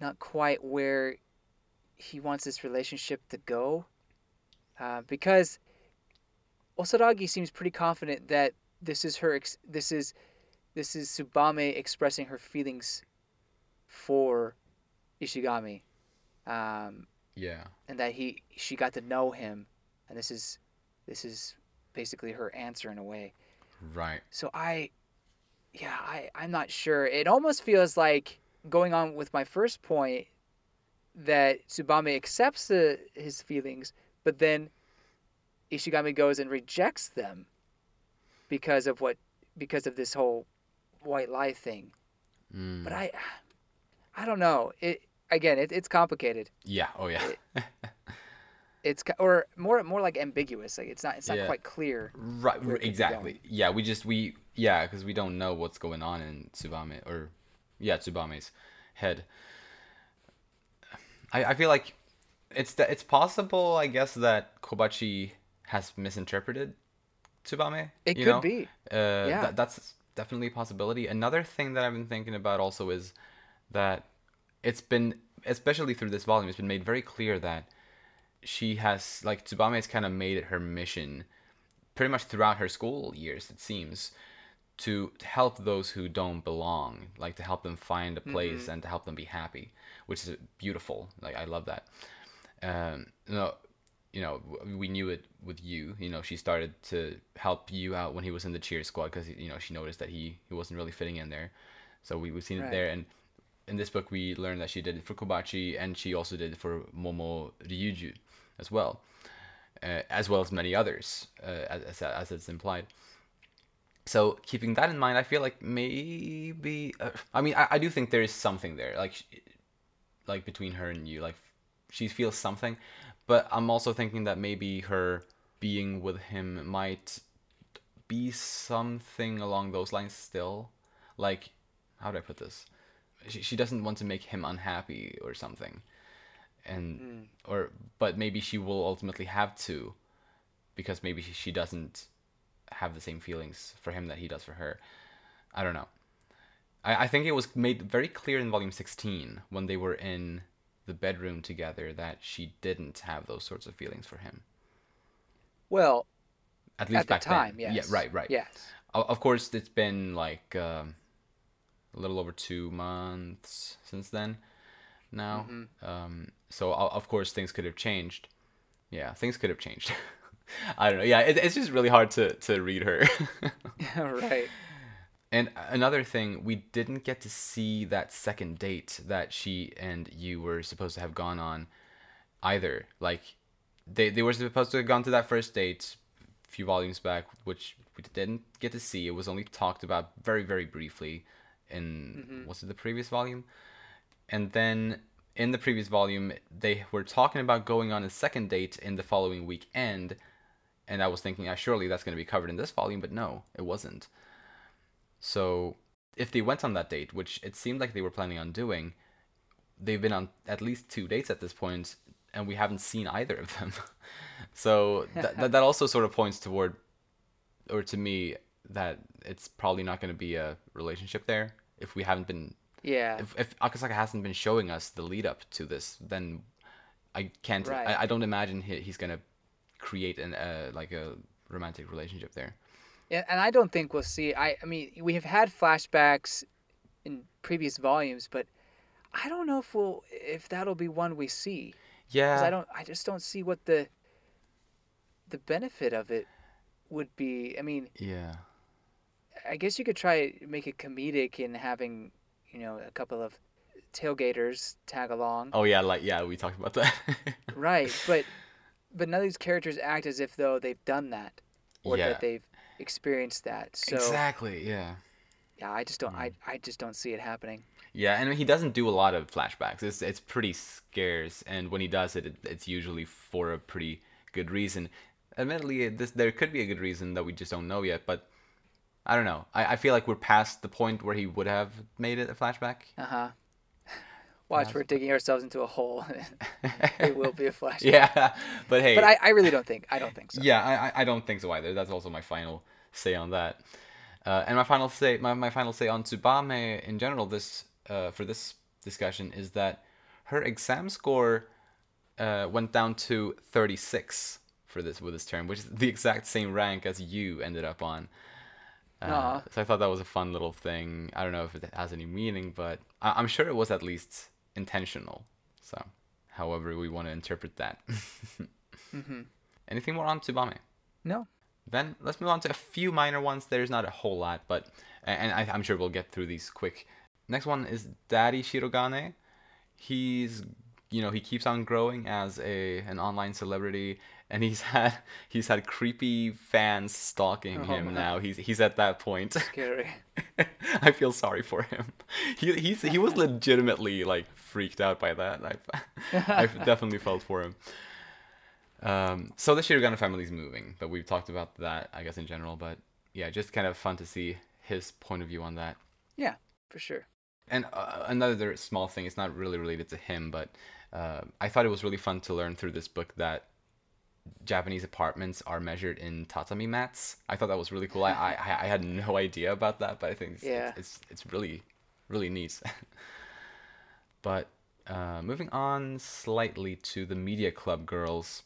not quite where he wants this relationship to go, uh, because Osaragi seems pretty confident that this is her ex- this is this is Tsubame expressing her feelings for Ishigami. Um, Yeah. and that he she got to know him and this is this is basically her answer in a way Right. so i yeah i i'm not sure it almost feels like going on with my first point that Tsubame accepts the, his feelings but then ishigami goes and rejects them because of what because of this whole white lie thing Mm. but i i don't know it again it, it's complicated Yeah. Oh yeah. it's or more more like ambiguous. Like it's not it's not Yeah. quite clear. Right, it exactly. Yeah, we just we yeah, because we don't know what's going on in Tsubame or yeah, Tsubame's head. I I feel like it's that it's possible, I guess, that Kobachi has misinterpreted Tsubame. It could know? be. Uh, Yeah. that, that's definitely a possibility. Another thing that I've been thinking about also is that it's been, especially through this volume, it's been made very clear that she has, like, Tsubame has kind of made it her mission, pretty much throughout her school years, it seems, to help those who don't belong, like to help them find a place and to help them be happy, which is beautiful. Like, I love that. Um, you know, you know, we knew it with Yu. You know, she started to help Yu out when he was in the cheer squad because you know she noticed that he he wasn't really fitting in there. So we we've seen it there, and in this book we learned that she did it for Kobachi and she also did it for Momo Ryuju as well, uh, as well as many others, uh, as as it's implied. So keeping that in mind, I feel like maybe uh, I mean I, I do think there is something there, like like between her and Yu, like she feels something, but I'm also thinking that maybe her being with him might be something along those lines still, like how do I put this? She she doesn't want to make him unhappy or something, and hmm. or but maybe she will ultimately have to, because maybe she, she doesn't have the same feelings for him that he does for her. I don't know. I, I think it was made very clear in volume 16 when they were in the bedroom together that she didn't have those sorts of feelings for him. Well, At least at the back time, then. yes. Yeah, right, right. Yes. Of course, it's been like um, a little over two months since then now. Mm-hmm. Um, so, of course, things could have changed. Yeah, things could have changed. I don't know. Yeah, it, it's just really hard to, to read her. right. And another thing, we didn't get to see that second date that she and Yu were supposed to have gone on either. Like they they were supposed to have gone to that first date a few volumes back, which we didn't get to see. It was only talked about very very briefly in was it the previous volume? And then in the previous volume, they were talking about going on a second date in the following weekend. And I was thinking, ah, surely that's going to be covered in this volume, but no, it wasn't. So if they went on that date, which it seemed like they were planning on doing, they've been on at least two dates at this point, and we haven't seen either of them. so that that also sort of points toward, or to me, that it's probably not going to be a relationship there if we haven't been Yeah. if if Akasaka hasn't been showing us the lead up to this, then I can't. Right. I, I don't imagine he, he's gonna create an uh, like a romantic relationship there. And I don't think we'll see. I, I mean, we have had flashbacks in previous volumes, but I don't know if we'll if that'll be one we see. Yeah. I don't. I just don't see what the the benefit of it would be. I mean, Yeah. I guess you could try make it comedic in having, you know, a couple of tailgaters tag along. Oh yeah, like yeah, we talked about that. Right, but but none of these characters act as if though they've done that or Yeah. that they've experienced that. So exactly. Yeah. yeah, I just don't. I Mm. I just don't see it happening. Yeah, and he doesn't do a lot of flashbacks. It's it's pretty scarce, and when he does it, it it's usually for a pretty good reason. Admittedly, this there could be a good reason that we just don't know yet, but I don't know. I, I feel like we're past the point where he would have made it a flashback. Uh huh. Watch, we're digging ourselves into a hole. it will be a flashback. Yeah, but hey. But I, I really don't think I don't think so. Yeah, I, I- I don't think so either. That's also my final say on that. Uh, and my final say, my, my final say on Tsubame in general, this uh, for this discussion is that her exam score uh, went down to 36 for this with this term, which is the exact same rank as Yu ended up on. Uh, so I thought that was a fun little thing. I don't know if it has any meaning, but I- I'm sure it was at least intentional. So, however we want to interpret that. hmm Anything more on Tsubame? No. Then let's move on to a few minor ones. There's not a whole lot, but and I, I'm sure we'll get through these quick. Next one is Daddy Shirogane. He's you know he keeps on growing as a an online celebrity, and he's had he's had creepy fans stalking Oh him my. now. He's he's at that point. Scary. I feel sorry for him. He he's he was legitimately like freaked out by that. I I've definitely felt for him. Um, so the Shirogane family's moving, but we've talked about that, I guess, in general. But yeah, just kind of fun to see his point of view on that. Yeah, for sure. And uh, another small thing, it's not really related to him, but uh, I thought it was really fun to learn through this book that Japanese apartments are measured in tatami mats. I thought that was really cool. I, I, I had no idea about that, but I think it's, Yeah. it's, it's, it's really, really neat. but uh, moving on slightly to the Media Club girls,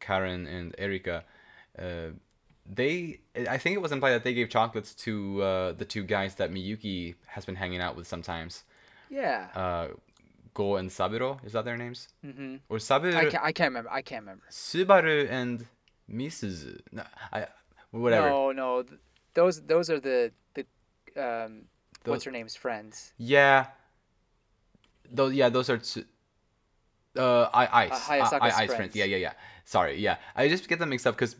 Karen and Erika. Uh, they, I think it was implied that they gave chocolates to uh, the two guys that Miyuki has been hanging out with sometimes Yeah. Go and Saburo. Is that their names? hmm Or Saburo, I can't. I can't remember. I can't remember. Subaru, and Misuzu. No, I, whatever. No, no. th- Those those are the the um Those- what's her name's friends. Yeah. Those, yeah, those are. Tsu- uh, I ice. Uh, I, I, Ai's friends. friends. Yeah, yeah, yeah. Sorry. Yeah, I just get them mixed up because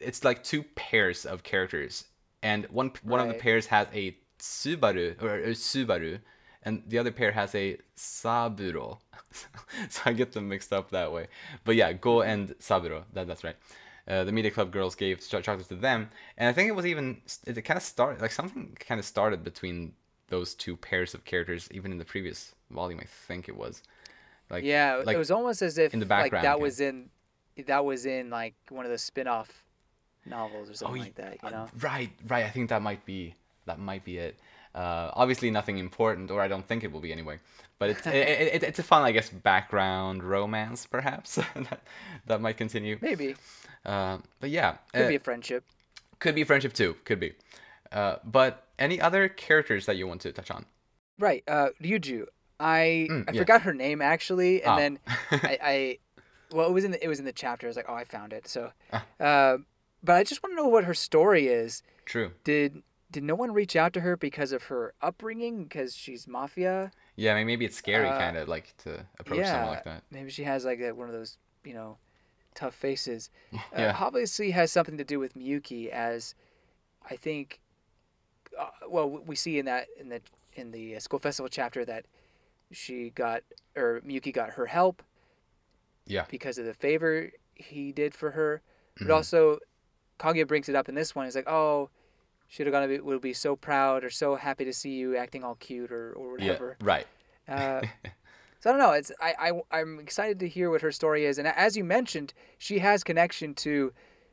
it's like two pairs of characters, and one one of the pairs has a Subaru or, a Subaru, and the other pair has a Saburo. so I get them mixed up that way. But yeah, Go and Saburo. That, that's right. Uh, the media club girls gave ch- chocolates to them, and I think it was even it kind of started like something kind of started between those two pairs of characters, even in the previous volume. I think it was. Like yeah, like it was almost as if in the like background, that yeah. was in that was in like one of the spin-off novels or something y- like that. You uh, know. right, right. I think that might be that might be it. Uh, obviously, nothing important, or I don't think it will be anyway. But it's it, it, it's a fun, I guess, background romance, perhaps that, that might continue. Maybe Uh, but yeah, could uh, be a friendship. could be a friendship too. Could be. Uh, but any other characters that you want to touch on? Right. Uh, Ryuju. I Mm, I yeah. forgot her name actually, and Oh. then I, I well it was in the, it was in the chapter. I was like, oh, I found it. So, Ah. uh, but I just want to know what her story is. True. Did did no one reach out to her because of her upbringing? Because she's mafia. Yeah, I mean, maybe it's scary, Uh, kind of like to approach someone like that. Maybe she has like a, one of those you know tough faces. Uh, Yeah. obviously has something to do with Miyuki, as I think. Uh, well, we see in that in the in the uh, school festival chapter that she got or Miyuki got her help Yeah. because of the favor he did for her. But also, Kaguya brings it up in this one. He's like, "Oh, Shirogane be, will be so proud or so happy to see you acting all cute or, or whatever. Yeah. whatever." Right. Uh, so I don't know. It's I, I I'm excited to hear what her story is, and as you mentioned, she has connection to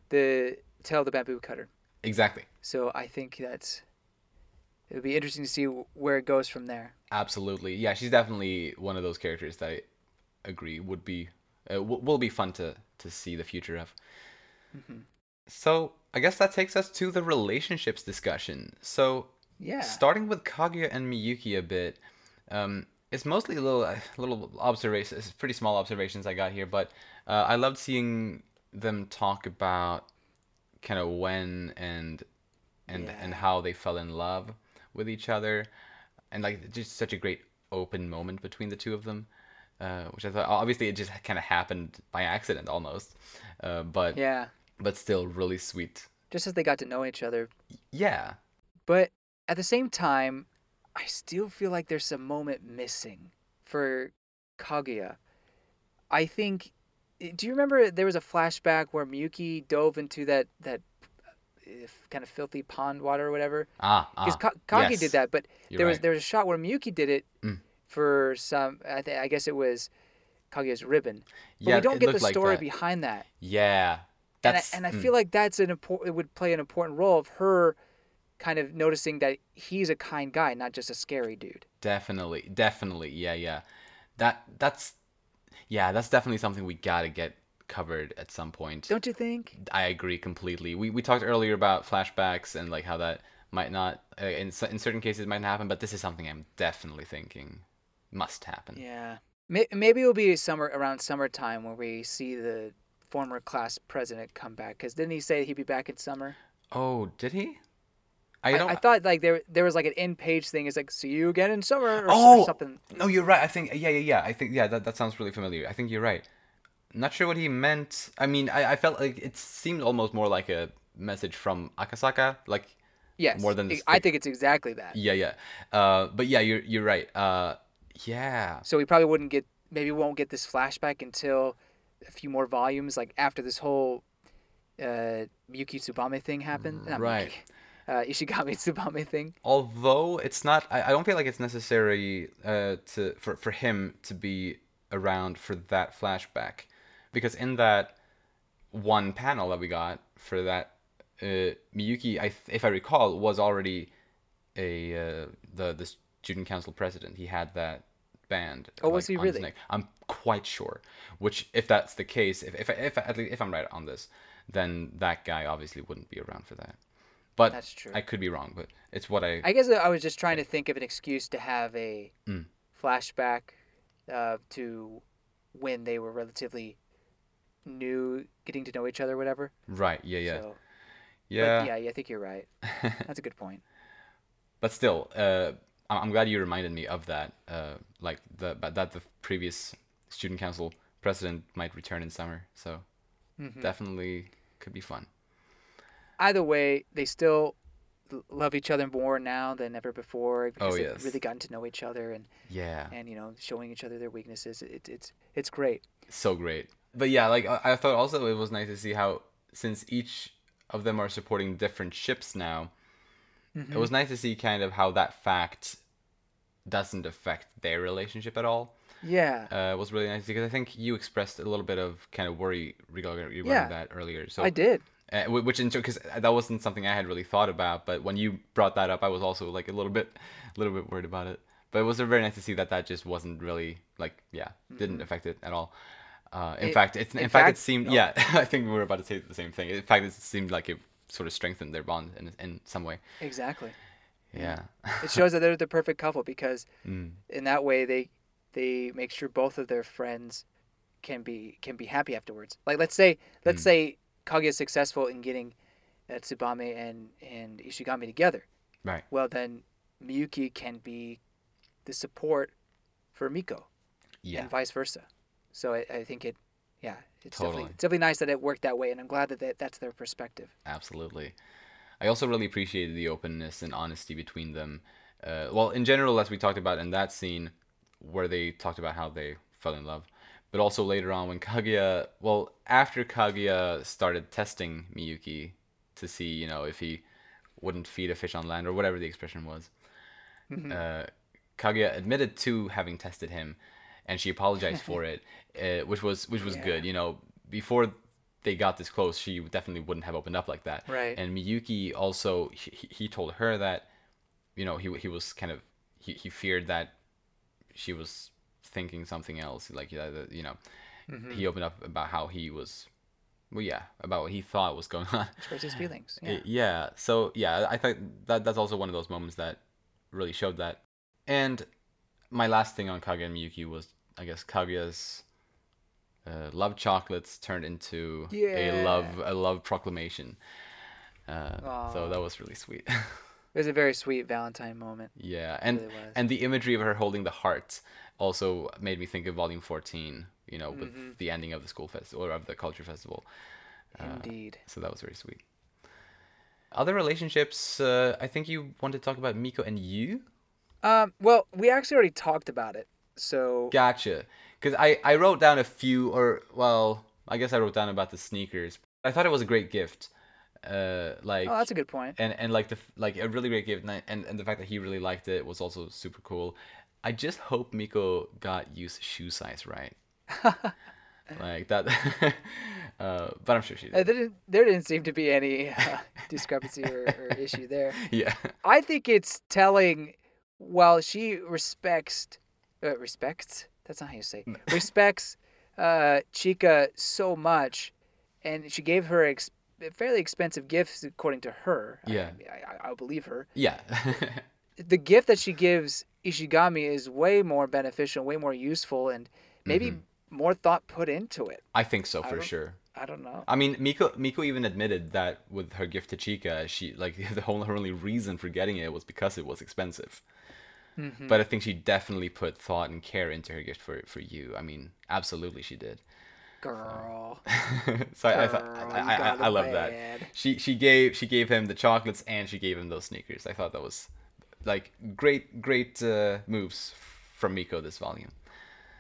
the Tale of the Bamboo Cutter. Exactly. So I think that's it would be interesting to see where it goes from there. Absolutely. Yeah, she's definitely one of those characters that I agree would be uh, w- will be fun to to see the future of. Mhm. So I guess that takes us to the relationships discussion. So Yeah. starting with Kaguya and Miyuki a bit, um, it's mostly a little little observations, pretty small observations I got here, but uh, I loved seeing them talk about kind of when and and and how they fell in love with each other, and like just such a great open moment between the two of them. Uh, which I thought obviously it just kind of happened by accident almost, uh, but Yeah. But still really sweet. Just as they got to know each other, Yeah, but at the same time, I still feel like there's a moment missing for Kaguya. I think. Do you remember there was a flashback where Miyuki dove into that that uh, kind of filthy pond water or whatever? ah, Because ah, Kage yes. did that, but You're there was right. there was a shot where Miyuki did it Mm. for some. I, th- I guess it was Kaguya's ribbon. But yeah, we don't get the like story that. behind that. Yeah, And I, and I mm, feel like that's an important. It would play an important role of her kind of noticing that he's a kind guy, not just a scary dude. definitely, definitely, yeah, yeah. That that's yeah, that's definitely something we gotta get covered at some point. Don't you think? I agree completely. We we talked earlier about flashbacks and like how that might not uh, in in certain cases might not happen, but this is something I'm definitely thinking must happen. Yeah. May- Maybe it'll be summer around summertime when we see the former class president come back. Because didn't he say he'd be back in summer? Oh, did he? I I, don't. I thought like there there was like an in page thing. It's like see you again in summer or, s- or Oh! something. No, you're right. I think yeah, yeah, yeah. I think yeah, that, that sounds really familiar. I think you're right. Not sure what he meant. I mean, I, I felt like it seemed almost more like a message from Akasaka. Like Yes. More than the I- I think it's exactly that. yeah, yeah. Uh, but yeah, you're you're right. Uh, yeah. So we probably wouldn't get maybe we won't get this flashback until a few more volumes, like after this whole uh, Miyuki Tsubame thing happened. Not Right. Uh, Ishigami Tsubame thing. Although it's not, I, I don't feel like it's necessary uh, to for for him to be around for that flashback, because in that one panel that we got for that uh, Miyuki, I if I recall, was already a uh, the the student council president. He had that band. Oh, was he really? I'm quite sure. Which, if that's the case, if if if at least if I'm right on this, then that guy obviously wouldn't be around for that. But That's true. I could be wrong, but it's what I. I guess I was just trying to think of an excuse to have a Mm. flashback uh, to when they were relatively new, getting to know each other, whatever. right. Yeah. Yeah. So, yeah. But yeah, yeah, I think you're right. That's a good point. but still, uh, I'm glad you reminded me of that. Uh, like the but that the previous student council president might return in summer, so Mhm. definitely could be fun. Either way, they still love each other more now than ever before because Oh, they've really gotten to know each other and, Yeah. and you know showing each other their weaknesses. It, it's it's great. so great. But yeah, like I, I thought also it was nice to see how since each of them are supporting different ships now, Mm-hmm. it was nice to see kind of how that fact doesn't affect their relationship at all. Yeah, Uh, was really nice because I think you expressed a little bit of kind of worry regarding, Yeah. that earlier. So I did. uh, wh- which because that wasn't something I had really thought about, but when you brought that up, I was also like a little bit, a little bit worried about it. But it was very nice to see that that just wasn't really like yeah, didn't affect it at all. Uh, in Mm-hmm. It- fact, it's in, in fact, fact- it seemed oh. yeah. I think we were about to say the same thing. In fact, it seemed like it sort of strengthened their bond in in some way. Exactly. Yeah. It shows that they're the perfect couple because Mm. in that way they they make sure both of their friends can be can be happy afterwards. Like let's say let's Mm. say Kaguya is successful in getting uh, Tsubame and and Ishigami together. Right. Well then Miyuki can be the support for Miko Yeah. and vice versa. So I, I think it yeah, it's definitely Totally. it's definitely nice that it worked that way and I'm glad that that that's their perspective. Absolutely. I also really appreciated the openness and honesty between them. Uh, well, in general, as we talked about in that scene, where they talked about how they fell in love, but also later on when Kaguya, well, after Kaguya started testing Miyuki to see, you know, if he wouldn't feed a fish on land or whatever the expression was, uh, Kaguya admitted to having tested him, and she apologized for it, uh, which was which was Yeah. good. You know, before they got this close, she definitely wouldn't have opened up like that. Right. And Miyuki also he- he told her that, you know, he he was kind of he, he feared that she was thinking something else. Like you know, Mm-hmm. he opened up about how he was, well, yeah, about what he thought was going on. Express his feelings. Yeah. yeah. So yeah, I think that that's also one of those moments that really showed that. And my last thing on Kaguya and Miyuki was, I guess, Kaguya's uh, love chocolates turned into a love a love proclamation. Uh, so that was really sweet. It was a very sweet Valentine moment. yeah, and really and the imagery of her holding the heart also made me think of Volume Fourteen. You know, with Mm-hmm. the ending of the school festival or of the culture festival. Indeed. So that was very sweet. Other relationships, uh, I think you want to talk about Miko and Yu. Um, well, we actually already talked about it. So Gotcha. Because I, I wrote down a few, or well, I guess I wrote down about the sneakers. I thought it was a great gift. Uh, like Oh, that's a good point. and and like the like a really great gift, and, and and the fact that he really liked it was also super cool. I just hope Miko got Yu's shoe size right. like that. uh, but I'm sure she Uh, did. there, didn't, there didn't seem to be any uh, discrepancy or, or issue there. Yeah. I think it's telling. While she respects, uh, respects. That's not how you say. Respects uh, Chika so much, and she gave her ex- fairly expensive gifts according to her. Yeah. I, I, I believe her. Yeah. The gift that she gives Ishigami is way more beneficial, way more useful, and maybe more thought put into it. I think so for sure. I don't know. I mean, Miko Miko even admitted that with her gift to Chika, she like the whole her only reason for getting it was because it was expensive. Mm-hmm. But I think she definitely put thought and care into her gift for for Yu. I mean, absolutely she did. Girl. so I I, thought- Girl, I, I, I love that. She she gave she gave him the chocolates and she gave him those sneakers. I thought that was like great great uh, moves from Miko this volume.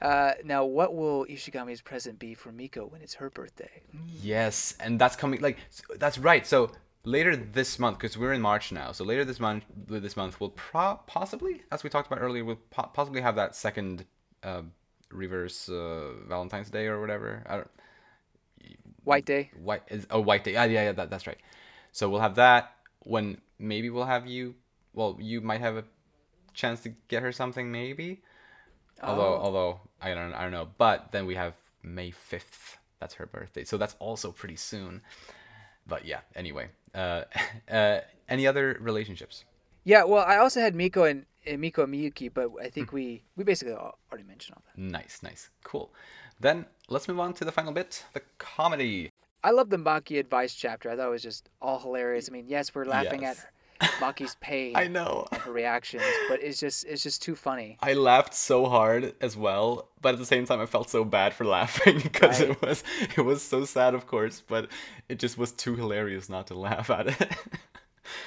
Uh, now, what will Ishigami's present be for Miko when it's her birthday? Yes, and that's coming. Like that's right. So later this month, because we're in March now. So later this month, this month we'll pro- possibly, as we talked about earlier, we'll po- possibly have that second uh, reverse uh, Valentine's Day or whatever. I don't. White Day. White is oh white day. Yeah, yeah, yeah. That, that's right. So we'll have that when maybe we'll have you. Well, you might have a chance to get her something, maybe. Although, Oh. although I don't, I don't know. But then we have May fifth. That's her birthday, so that's also pretty soon. But yeah. Anyway, uh, uh, any other relationships? Yeah, well, I also had Miko and, and Miko and Miyuki, but I think hmm. we we basically already mentioned all that. Nice, nice, cool. Then let's move on to the final bit, the comedy. I love the Maki advice chapter. I thought it was just all hilarious. I mean, yes, we're laughing Yes. at Maki's pain I know. and her reactions, but it's just it's just too funny. I laughed so hard as well, but at the same time I felt so bad for laughing because Right. it was it was so sad, of course, but it just was too hilarious not to laugh at it.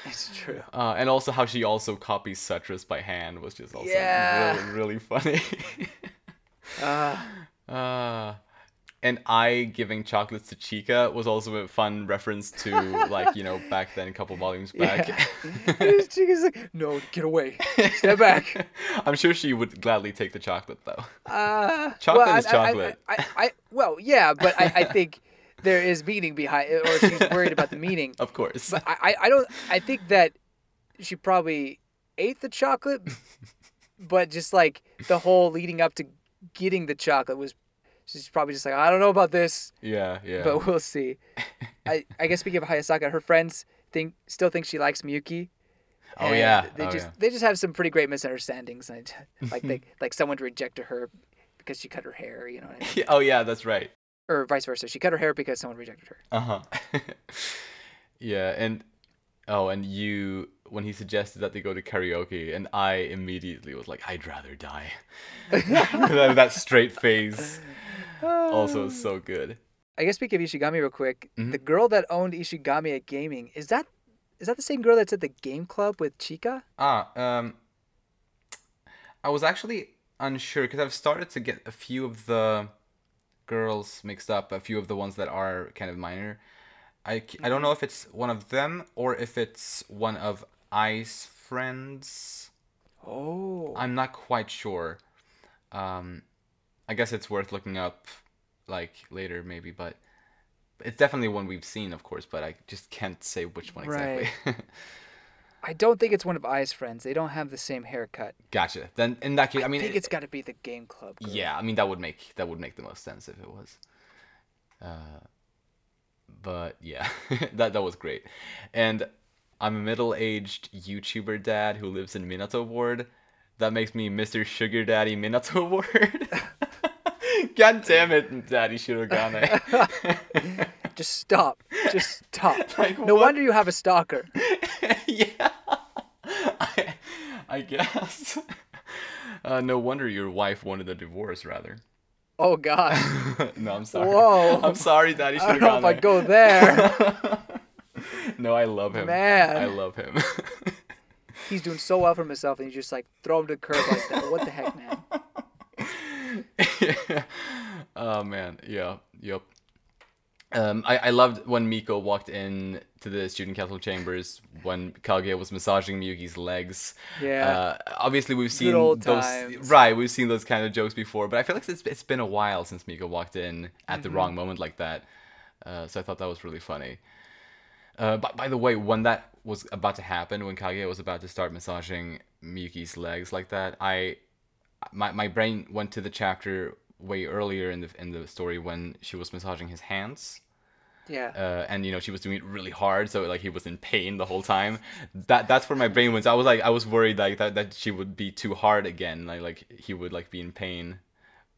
It's true. Uh, and also how she also copies Sutras by hand was just also Yeah. really really funny. Uh, uh, and Ai giving chocolates to Chika was also a fun reference to like you know back then a couple volumes back. yeah. Chika's like, no, get away, step back. I'm sure she would gladly take the chocolate though. Uh, Chocolate well, is I- chocolate. I, I, I, well, yeah, but I, I think there is meaning behind it, or she's worried about the meaning. Of course. But I, I, I don't. I think that she probably ate the chocolate, but just like the whole leading up to getting the chocolate was, she's probably just like, I don't know about this, yeah, yeah. but we'll see. I, I guess speaking of Hayasaka, her friends think still think she likes Miyuki. Oh, yeah. They Oh, just yeah. they just have some pretty great misunderstandings. And like they like someone rejected her because she cut her hair. You know what I mean? Oh yeah, that's right. Or vice versa. She cut her hair because someone rejected her. Uh huh. yeah, and oh, and Yu when he suggested that they go to karaoke, and I immediately was like, I'd rather die. that straight face also so good. I guess speaking of Ishigami real quick, Mhm. the girl that owned Ishigami at gaming is that is that the same girl that's at the game club with Chika? Ah, um, I was actually unsure because I've started to get a few of the girls mixed up, a few of the ones that are kind of minor. I, I don't know if it's one of them or if it's one of Ai's friends. Oh, I'm not quite sure. Um, I guess it's worth looking up, like later maybe, but it's definitely one we've seen, of course. But I just can't say which one exactly. I don't think it's one of Ai's friends. They don't have the same haircut. gotcha. Then in that case, I I mean, think it- it's got to be the game club. Girl. yeah, I mean that would make that would make the most sense if it was. Uh, but yeah, that that was great, and I'm a middle-aged YouTuber dad who lives in Minato Ward. That makes me Mr. Sugar Daddy Minato Ward. God damn it, Daddy Shirogane. Just stop. Just stop. Like, no what? wonder you have a stalker. yeah, I, I guess. Uh, no wonder your wife wanted a divorce, rather. Oh God. no, I'm sorry. Whoa. I'm sorry, Daddy I don't know if I go there. no, I love him. Man. I love him. He's doing so well for himself, and you just like throw him to the curb like that. What the heck, man? yeah. oh man, yeah, yep. Um, I, I loved when Miko walked in to the student council chambers when Kaguya was massaging Miyuki's legs. Yeah. Uh, obviously, we've seen those. times. Right, we've seen those kind of jokes before, but I feel like it's, it's been a while since Miko walked in at the Mm-hmm. wrong moment like that. Uh, so I thought that was really funny. Uh, but by the way, when that was about to happen, when Kaguya was about to start massaging Miyuki's legs like that, I my, my brain went to the chapter way earlier in the in the story when she was massaging his hands Yeah. uh, and you know she was doing it really hard so like he was in pain the whole time that that's where my brain went i was like i was worried like that, that she would be too hard again like like he would like be in pain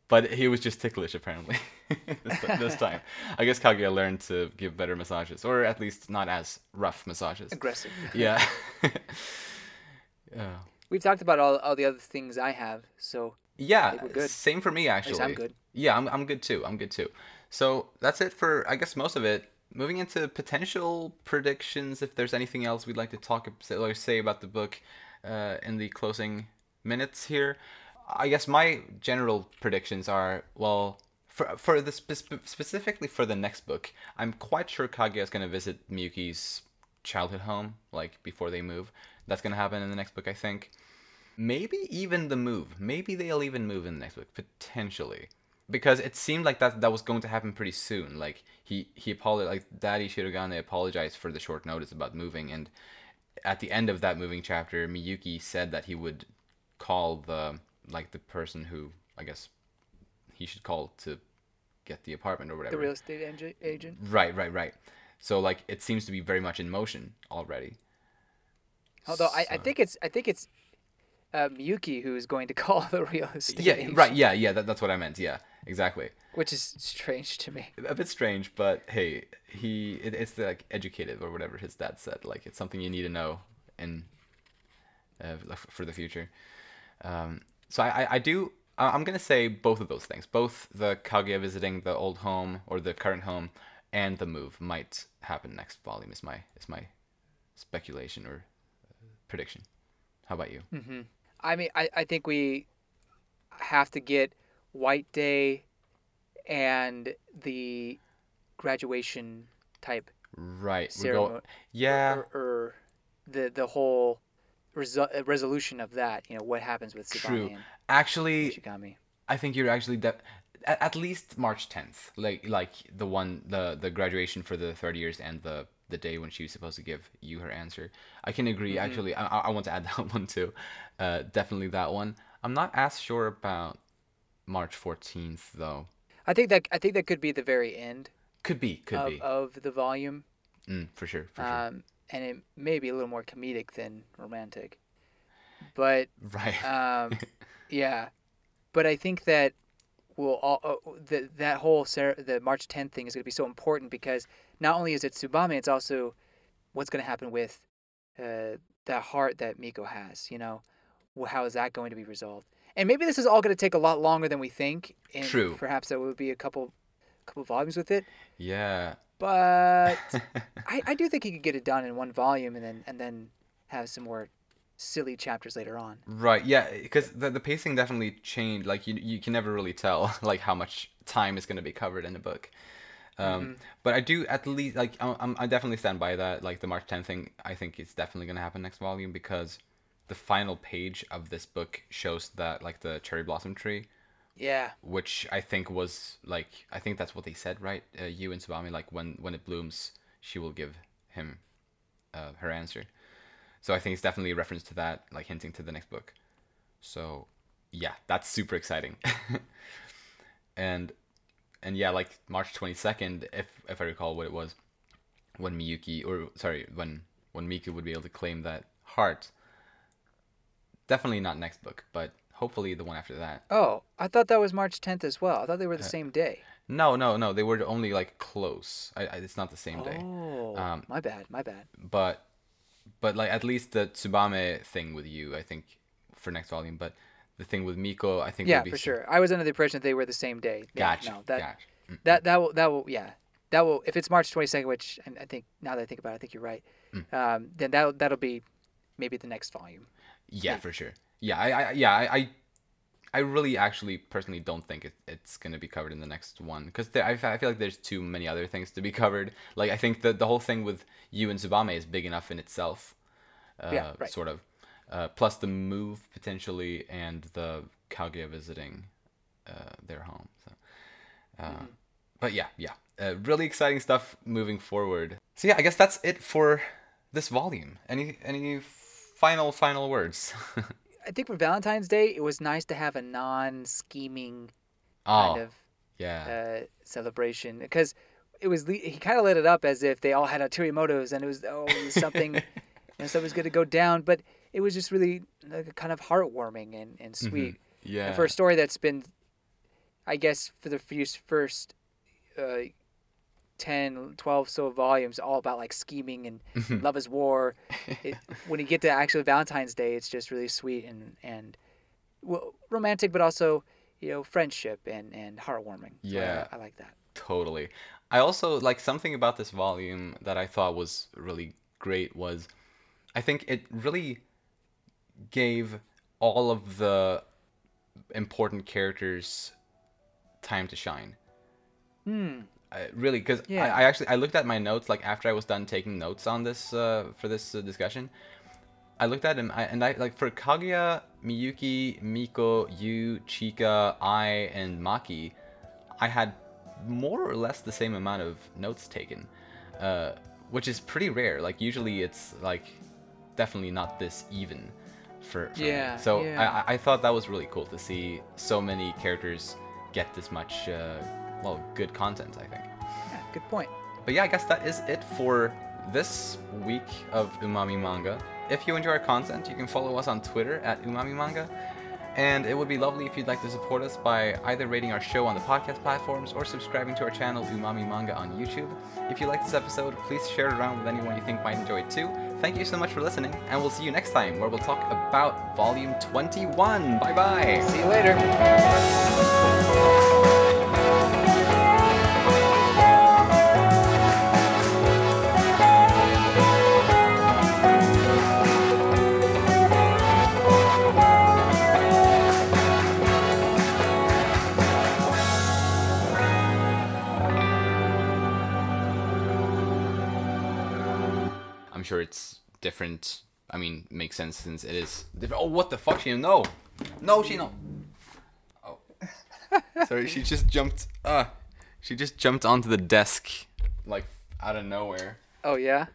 but he was just ticklish apparently this, this time i guess kaguya learned to give better massages or at least not as rough massages Aggressive. yeah yeah We've talked about all, all the other things I have, so Yeah, same for me actually. I'm good. Yeah, I'm, I'm good too. I'm good too. So that's it for I guess most of it. Moving into potential predictions, if there's anything else we'd like to talk or say about the book uh, in the closing minutes here, I guess my general predictions are well. For, for the spe- specifically for the next book, I'm quite sure Kaguya is going to visit Miyuki's childhood home, like before they move. That's going to happen in the next book, I think maybe even the move maybe they'll even move in the next book potentially because it seemed like that that was going to happen pretty soon. Like he he apologized like daddy shirogane apologized for the short notice about moving and at the end of that moving chapter miyuki said that he would call the like the person who i guess he should call to get the apartment or whatever. the real estate ag- agent. right right right. So like it seems to be very much in motion already. Although I, I think it's I think it's uh, Miyuki who is going to call the real estate yeah agent, right yeah yeah that, that's what i meant yeah exactly which is strange to me. a bit strange, but hey, he it, it's like educated or whatever his dad said. Like it's something you need to know in uh, for the future. Um, so I, I, I do I'm gonna say both of those things. Both the Kaguya visiting the old home or the current home, and the move might happen next volume. Is my is my speculation or uh, prediction. How about you? Mm-hmm. I mean, I, I think we have to get White Day and the graduation type Right. Ceremony. go- yeah. Or, or the the whole resu- uh, resolution of that. You know, what happens with True. Tsubame and Actually, Shigami. I think you're actually de- at, at least March 10th, like like the one the the graduation for the third years and the the day when she was supposed to give Yu her answer. I can agree. Actually, I, I I want to add that one too. Uh, definitely that one. I'm not as sure about March 14th though. I think that I think that could be the very end Could be, could of, be. of the volume. Mm, for sure, for sure. Um, and it may be a little more comedic than romantic. But right. um, yeah, but I think that will all uh, the, that whole the March 10th thing is going to be so important because not only is it Tsubame, it's also what's going to happen with uh, that heart that Miko has. You know, how is that going to be resolved? And maybe this is all going to take a lot longer than we think. And True. Perhaps there would be a couple couple volumes with it, yeah. but I, I do think he could get it done in one volume and then and then have some more silly chapters later on. Right. Yeah, because the, the pacing definitely changed. Like you you can never really tell like how much time is going to be covered in a book. Um, But I do at least like I, I'm, I definitely stand by that. Like the March 10th thing, I think it's definitely going to happen next volume because the final page of this book shows that like the cherry blossom tree, Yeah. which I think was like I think that's what they said, right? Uh, Yu and Tsubame, like when when it blooms, she will give him uh, her answer. So I think it's definitely a reference to that, like hinting to the next book. So yeah, that's super exciting. and and yeah, like March twenty second, if if I recall what it was, when Miyuki or sorry, when when Miko would be able to claim that heart. Definitely not next book, but hopefully the one after that. Oh, I thought that was March 10th as well. I thought they were the Uh, same day. No, no, no. They were only like close. I, I, it's not the same day. Oh, Um, my bad, my bad. But, but like at least the Tsubame thing with Yu, I think, for next volume. But the thing with Miko, I think. Yeah, be for sure. I was under the impression that they were the same day. Yeah, Gotcha. No, that gotcha. Mm, that that will that will yeah that will if it's March 22nd, which I I think now that I think about it, I think you're right. Mm. Um, then that that'll be maybe the next volume. Yeah, for sure. Yeah, I, I yeah, I, I, I really actually personally don't think it, it's going to be covered in the next one because I feel like there's too many other things to be covered. Like I think the the whole thing with Yu and Tsubame is big enough in itself. Uh, Yeah, right. Sort of. Uh, plus the move potentially and the Kaguya visiting uh, their home. So, uh, Mm-hmm. but yeah, yeah, uh, really exciting stuff moving forward. So yeah, I guess that's it for this volume. Any any final final words? I think for Valentine's Day, it was nice to have a non-scheming oh, kind of yeah. uh, celebration because it was he kind of lit it up as if they all had ulterior motives and it was oh it was something you know something was going to go down, but it was just really like, kind of heartwarming and, and sweet. yeah. And for a story that's been, I guess, for the first uh, 10, 12 so volumes, all about like scheming and love is war. It, when you get to actually Valentine's Day, it's just really sweet and and well, romantic, but also you know friendship and and heartwarming. So I- Yeah. I, like that. Totally. I also like something about this volume that I thought was really great was I think it really gave all of the important characters time to shine. Hmm. I, really, because Yeah. I, I actually I looked at my notes like after I was done taking notes on this uh, for this uh, discussion. I looked at him I, and I like for Kaguya, Miyuki, Miko, Yu, Chika, Ai, and Maki, I had more or less the same amount of notes taken, uh, which is pretty rare. Like usually it's like definitely not this even for, for Yeah, me. So yeah. I, I thought that was really cool to see so many characters get this much uh, well good content. I think. Yeah, good point. But yeah, I guess that is it for this week of Umami Manga. If you enjoy our content, you can follow us on Twitter at Umami Manga. And it would be lovely if you'd like to support us by either rating our show on the podcast platforms or subscribing to our channel Umami Manga on YouTube. If you like this episode, please share it around with anyone you think might enjoy it too. Thank you so much for listening, and we'll see you next time where we'll talk about Volume 21. Bye bye! See you later. Sure it's different. I mean, makes sense since it is different. Oh, what the fuck, Shino? No! No, Shino! Oh. Sorry, she just jumped. Uh, she just jumped onto the desk, like, out of nowhere. Oh yeah.